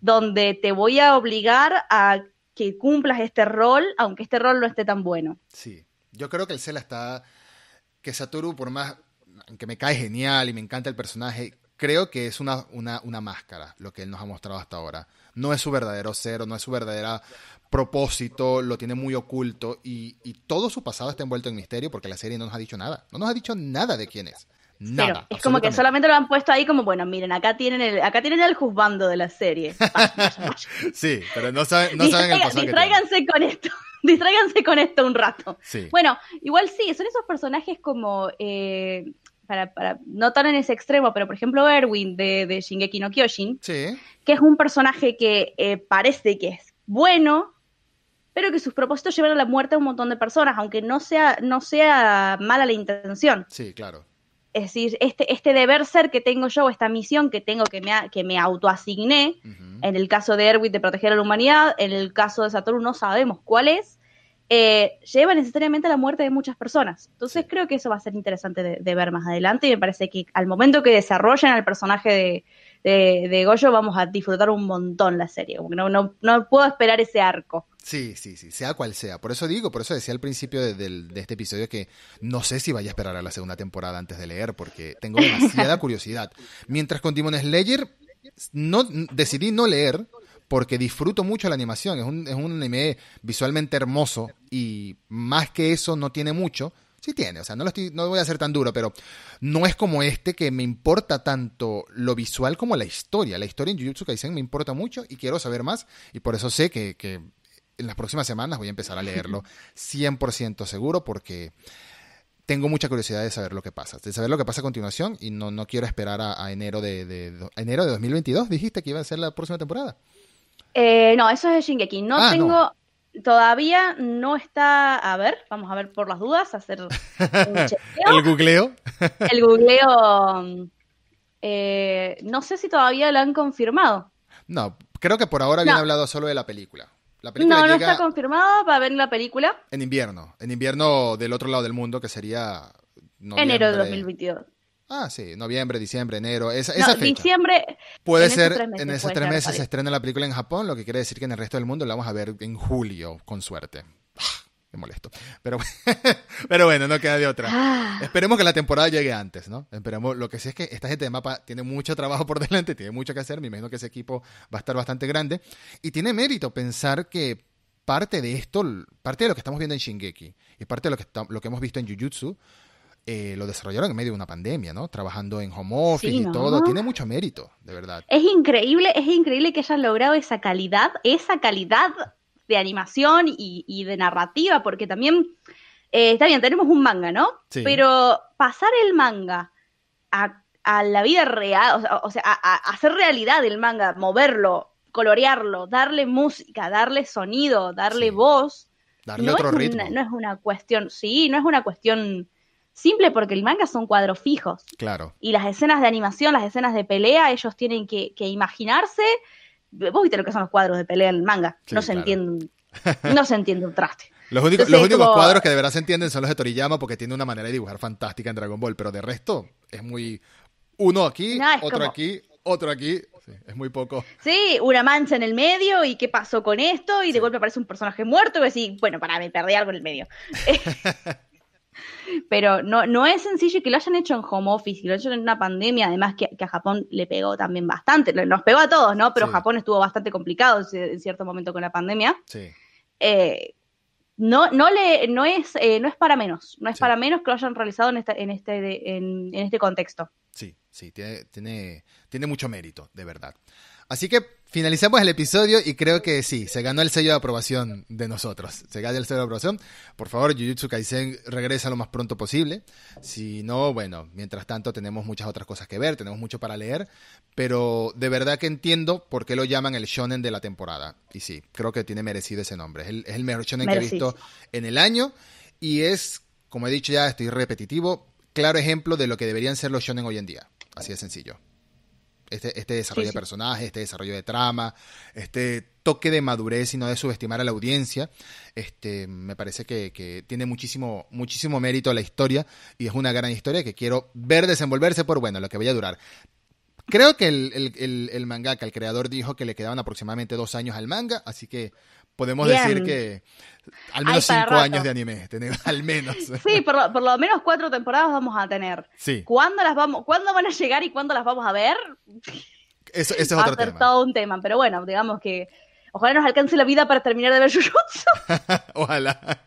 donde te voy a obligar a que cumplas este rol, aunque este rol no esté tan bueno. Sí. Yo creo que el Cela está. Que Satoru, por más que me cae genial y me encanta el personaje, creo que es una, una, una máscara lo que él nos ha mostrado hasta ahora. No es su verdadero ser, no es su verdadera propósito, lo tiene muy oculto y, y, todo su pasado está envuelto en misterio porque la serie no nos ha dicho nada. No nos ha dicho nada de quién es. Nada. es como que solamente lo han puesto ahí como, bueno, miren, acá tienen el, acá tienen el juzgando de la serie. <laughs> sí, pero no saben, no saben el pasado Distráiganse con esto. <laughs> Distráiganse con esto un rato. Bueno, igual sí, son esos personajes como, eh, para, para, no tan en ese extremo, pero por ejemplo Erwin de, de Shingeki no Kyojin, que es un personaje que eh, parece que es bueno, pero que sus propósitos llevan a la muerte a un montón de personas, aunque no sea, no sea mala la intención. Sí, claro. Es decir, este, este deber ser que tengo yo, esta misión que tengo que me, que me autoasigné, en el caso de Erwin de proteger a la humanidad, en el caso de Saturno no sabemos cuál es, eh, lleva necesariamente a la muerte de muchas personas. Entonces creo que eso va a ser interesante de, ver más adelante y me parece que al momento que desarrollen al personaje de, de, Goyo vamos a disfrutar un montón la serie. No, no, no puedo esperar ese arco. Sí, sí, sí, sea cual sea. Por eso digo, por eso decía al principio de, este episodio que no sé si vaya a esperar a la segunda temporada antes de leer, porque tengo demasiada <laughs> curiosidad. Mientras con Demon Slayer, no, decidí no leer porque disfruto mucho la animación. Es un, es un anime visualmente hermoso y más que eso no tiene mucho. Sí tiene, o sea, no lo, estoy, no voy a ser tan duro, pero no es como este que me importa tanto lo visual como la historia. La historia en Jujutsu Kaisen me importa mucho y quiero saber más y por eso sé que, que en las próximas semanas voy a empezar a leerlo <laughs> 100% seguro porque tengo mucha curiosidad de saber lo que pasa, de saber lo que pasa a continuación y no, no quiero esperar a, a enero de, de, de, enero de 2022. Dijiste que iba a ser la próxima temporada. Eh, no, eso es de Shingeki. No ah, tengo, no. Todavía no está, a ver, vamos a ver por las dudas, hacer un <laughs> chequeo. ¿El googleo? El googleo, eh, no sé si todavía lo han confirmado. No, creo que por ahora habían no. hablado solo de la película. La película no, no está confirmado para ver la película. En invierno, en invierno del otro lado del mundo, que sería... Enero de 2022. Ah, sí, noviembre, diciembre, enero, esa, esa no, fecha. diciembre. Puede en ser, meses, en esos tres meses se estrena la película en Japón, lo que quiere decir que en el resto del mundo la vamos a ver en julio, con suerte. Me molesto. Pero, <laughs> pero bueno, no queda de otra. Ah. Esperemos que la temporada llegue antes, ¿no? Esperemos. Lo que sé es que esta gente de mapa tiene mucho trabajo por <laughs> delante, tiene mucho que hacer. Me imagino que ese equipo va a estar bastante grande. Y tiene mérito pensar que parte de esto, parte de lo que estamos viendo en Shingeki y parte de lo que, lo que hemos visto en Jujutsu, eh, lo desarrollaron en medio de una pandemia, ¿no? Trabajando en home office sí, ¿no? y todo. Tiene mucho mérito, de verdad. Es increíble, es increíble que hayan logrado esa calidad, esa calidad de animación y, y de narrativa, porque también, eh, está bien, tenemos un manga, ¿no? Sí. Pero pasar el manga a, a la vida real, o sea, o sea a, a, hacer realidad el manga, moverlo, colorearlo, darle música, darle sonido, darle sí. voz. Darle no otro es ritmo. Una, no es una cuestión, sí, no es una cuestión simple porque el manga son cuadros fijos. Claro. Y las escenas de animación, las escenas de pelea, ellos tienen que, que imaginarse. Vos viste lo que son los cuadros de pelea en el manga. Sí, no se claro. entiende. <laughs> No se entiende un traste. Los, únicos, Entonces, los únicos como... cuadros que de verdad se entienden son los de Toriyama porque tiene una manera de dibujar fantástica en Dragon Ball, pero de resto es muy uno aquí, no, otro como... aquí, otro aquí, sí, es muy poco. Sí, una mancha en el medio y qué pasó con esto y sí. de golpe aparece un personaje muerto y decís, bueno, para, me perdí algo en el medio. <laughs> Pero no, no es sencillo que lo hayan hecho en home office, y lo hayan hecho en una pandemia, además que, que, a Japón le pegó también bastante, nos pegó a todos, ¿no? Pero sí. Japón estuvo bastante complicado en cierto momento con la pandemia. Sí. Eh, no, no, le, no, es, eh, no es para menos, no es sí. para menos que lo hayan realizado en este, en este, en, en este contexto. Sí, sí, tiene, tiene, tiene mucho mérito, de verdad. Así que finalizamos el episodio y creo que sí, se ganó el sello de aprobación de nosotros. Se ganó el sello de aprobación. Por favor, Jujutsu Kaisen regresa lo más pronto posible. Si no, bueno, mientras tanto tenemos muchas otras cosas que ver, tenemos mucho para leer, pero de verdad que entiendo por qué lo llaman el shonen de la temporada. Y sí, creo que tiene merecido ese nombre. Es el, es el mejor shonen Merecido. que he visto en el año y es, como he dicho ya, estoy repetitivo, claro ejemplo de lo que deberían ser los shonen hoy en día. Así de sencillo este, este desarrollo sí, sí. de personaje, este desarrollo de trama, este toque de madurez y no de subestimar a la audiencia. Este, me parece que, que, tiene muchísimo, muchísimo mérito la historia y es una gran historia que quiero ver desenvolverse por, bueno, lo que vaya a durar. Creo que el, el, el, el mangaka, el creador, dijo que le quedaban aproximadamente dos años al manga, así que podemos Bien. decir que al menos Ay, cinco años de anime, tenemos, al menos. <laughs> Sí, por lo, por lo, menos cuatro temporadas vamos a tener. Sí. ¿Cuándo las vamos, cuándo van a llegar y cuándo las vamos a ver? Eso, eso es <laughs> otro tema. todo un tema, pero bueno, digamos que ojalá nos alcance la vida para terminar de ver Jujutsu. <laughs> ojalá.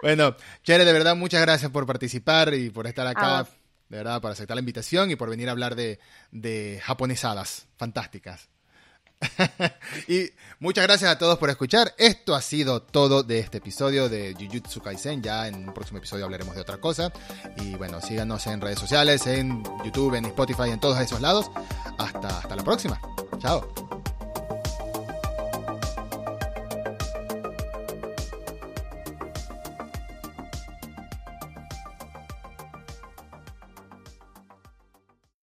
bueno, Chere, de verdad, muchas gracias por participar y por estar acá. De verdad, por aceptar la invitación y por venir a hablar de, de japonesadas fantásticas. <laughs> y muchas gracias a todos por escuchar. Esto ha sido todo de este episodio de Jujutsu Kaisen. Ya en un próximo episodio hablaremos de otra cosa. Y bueno, síganos en redes sociales, en YouTube, en Spotify, en todos esos lados. Hasta, hasta la próxima. Chao.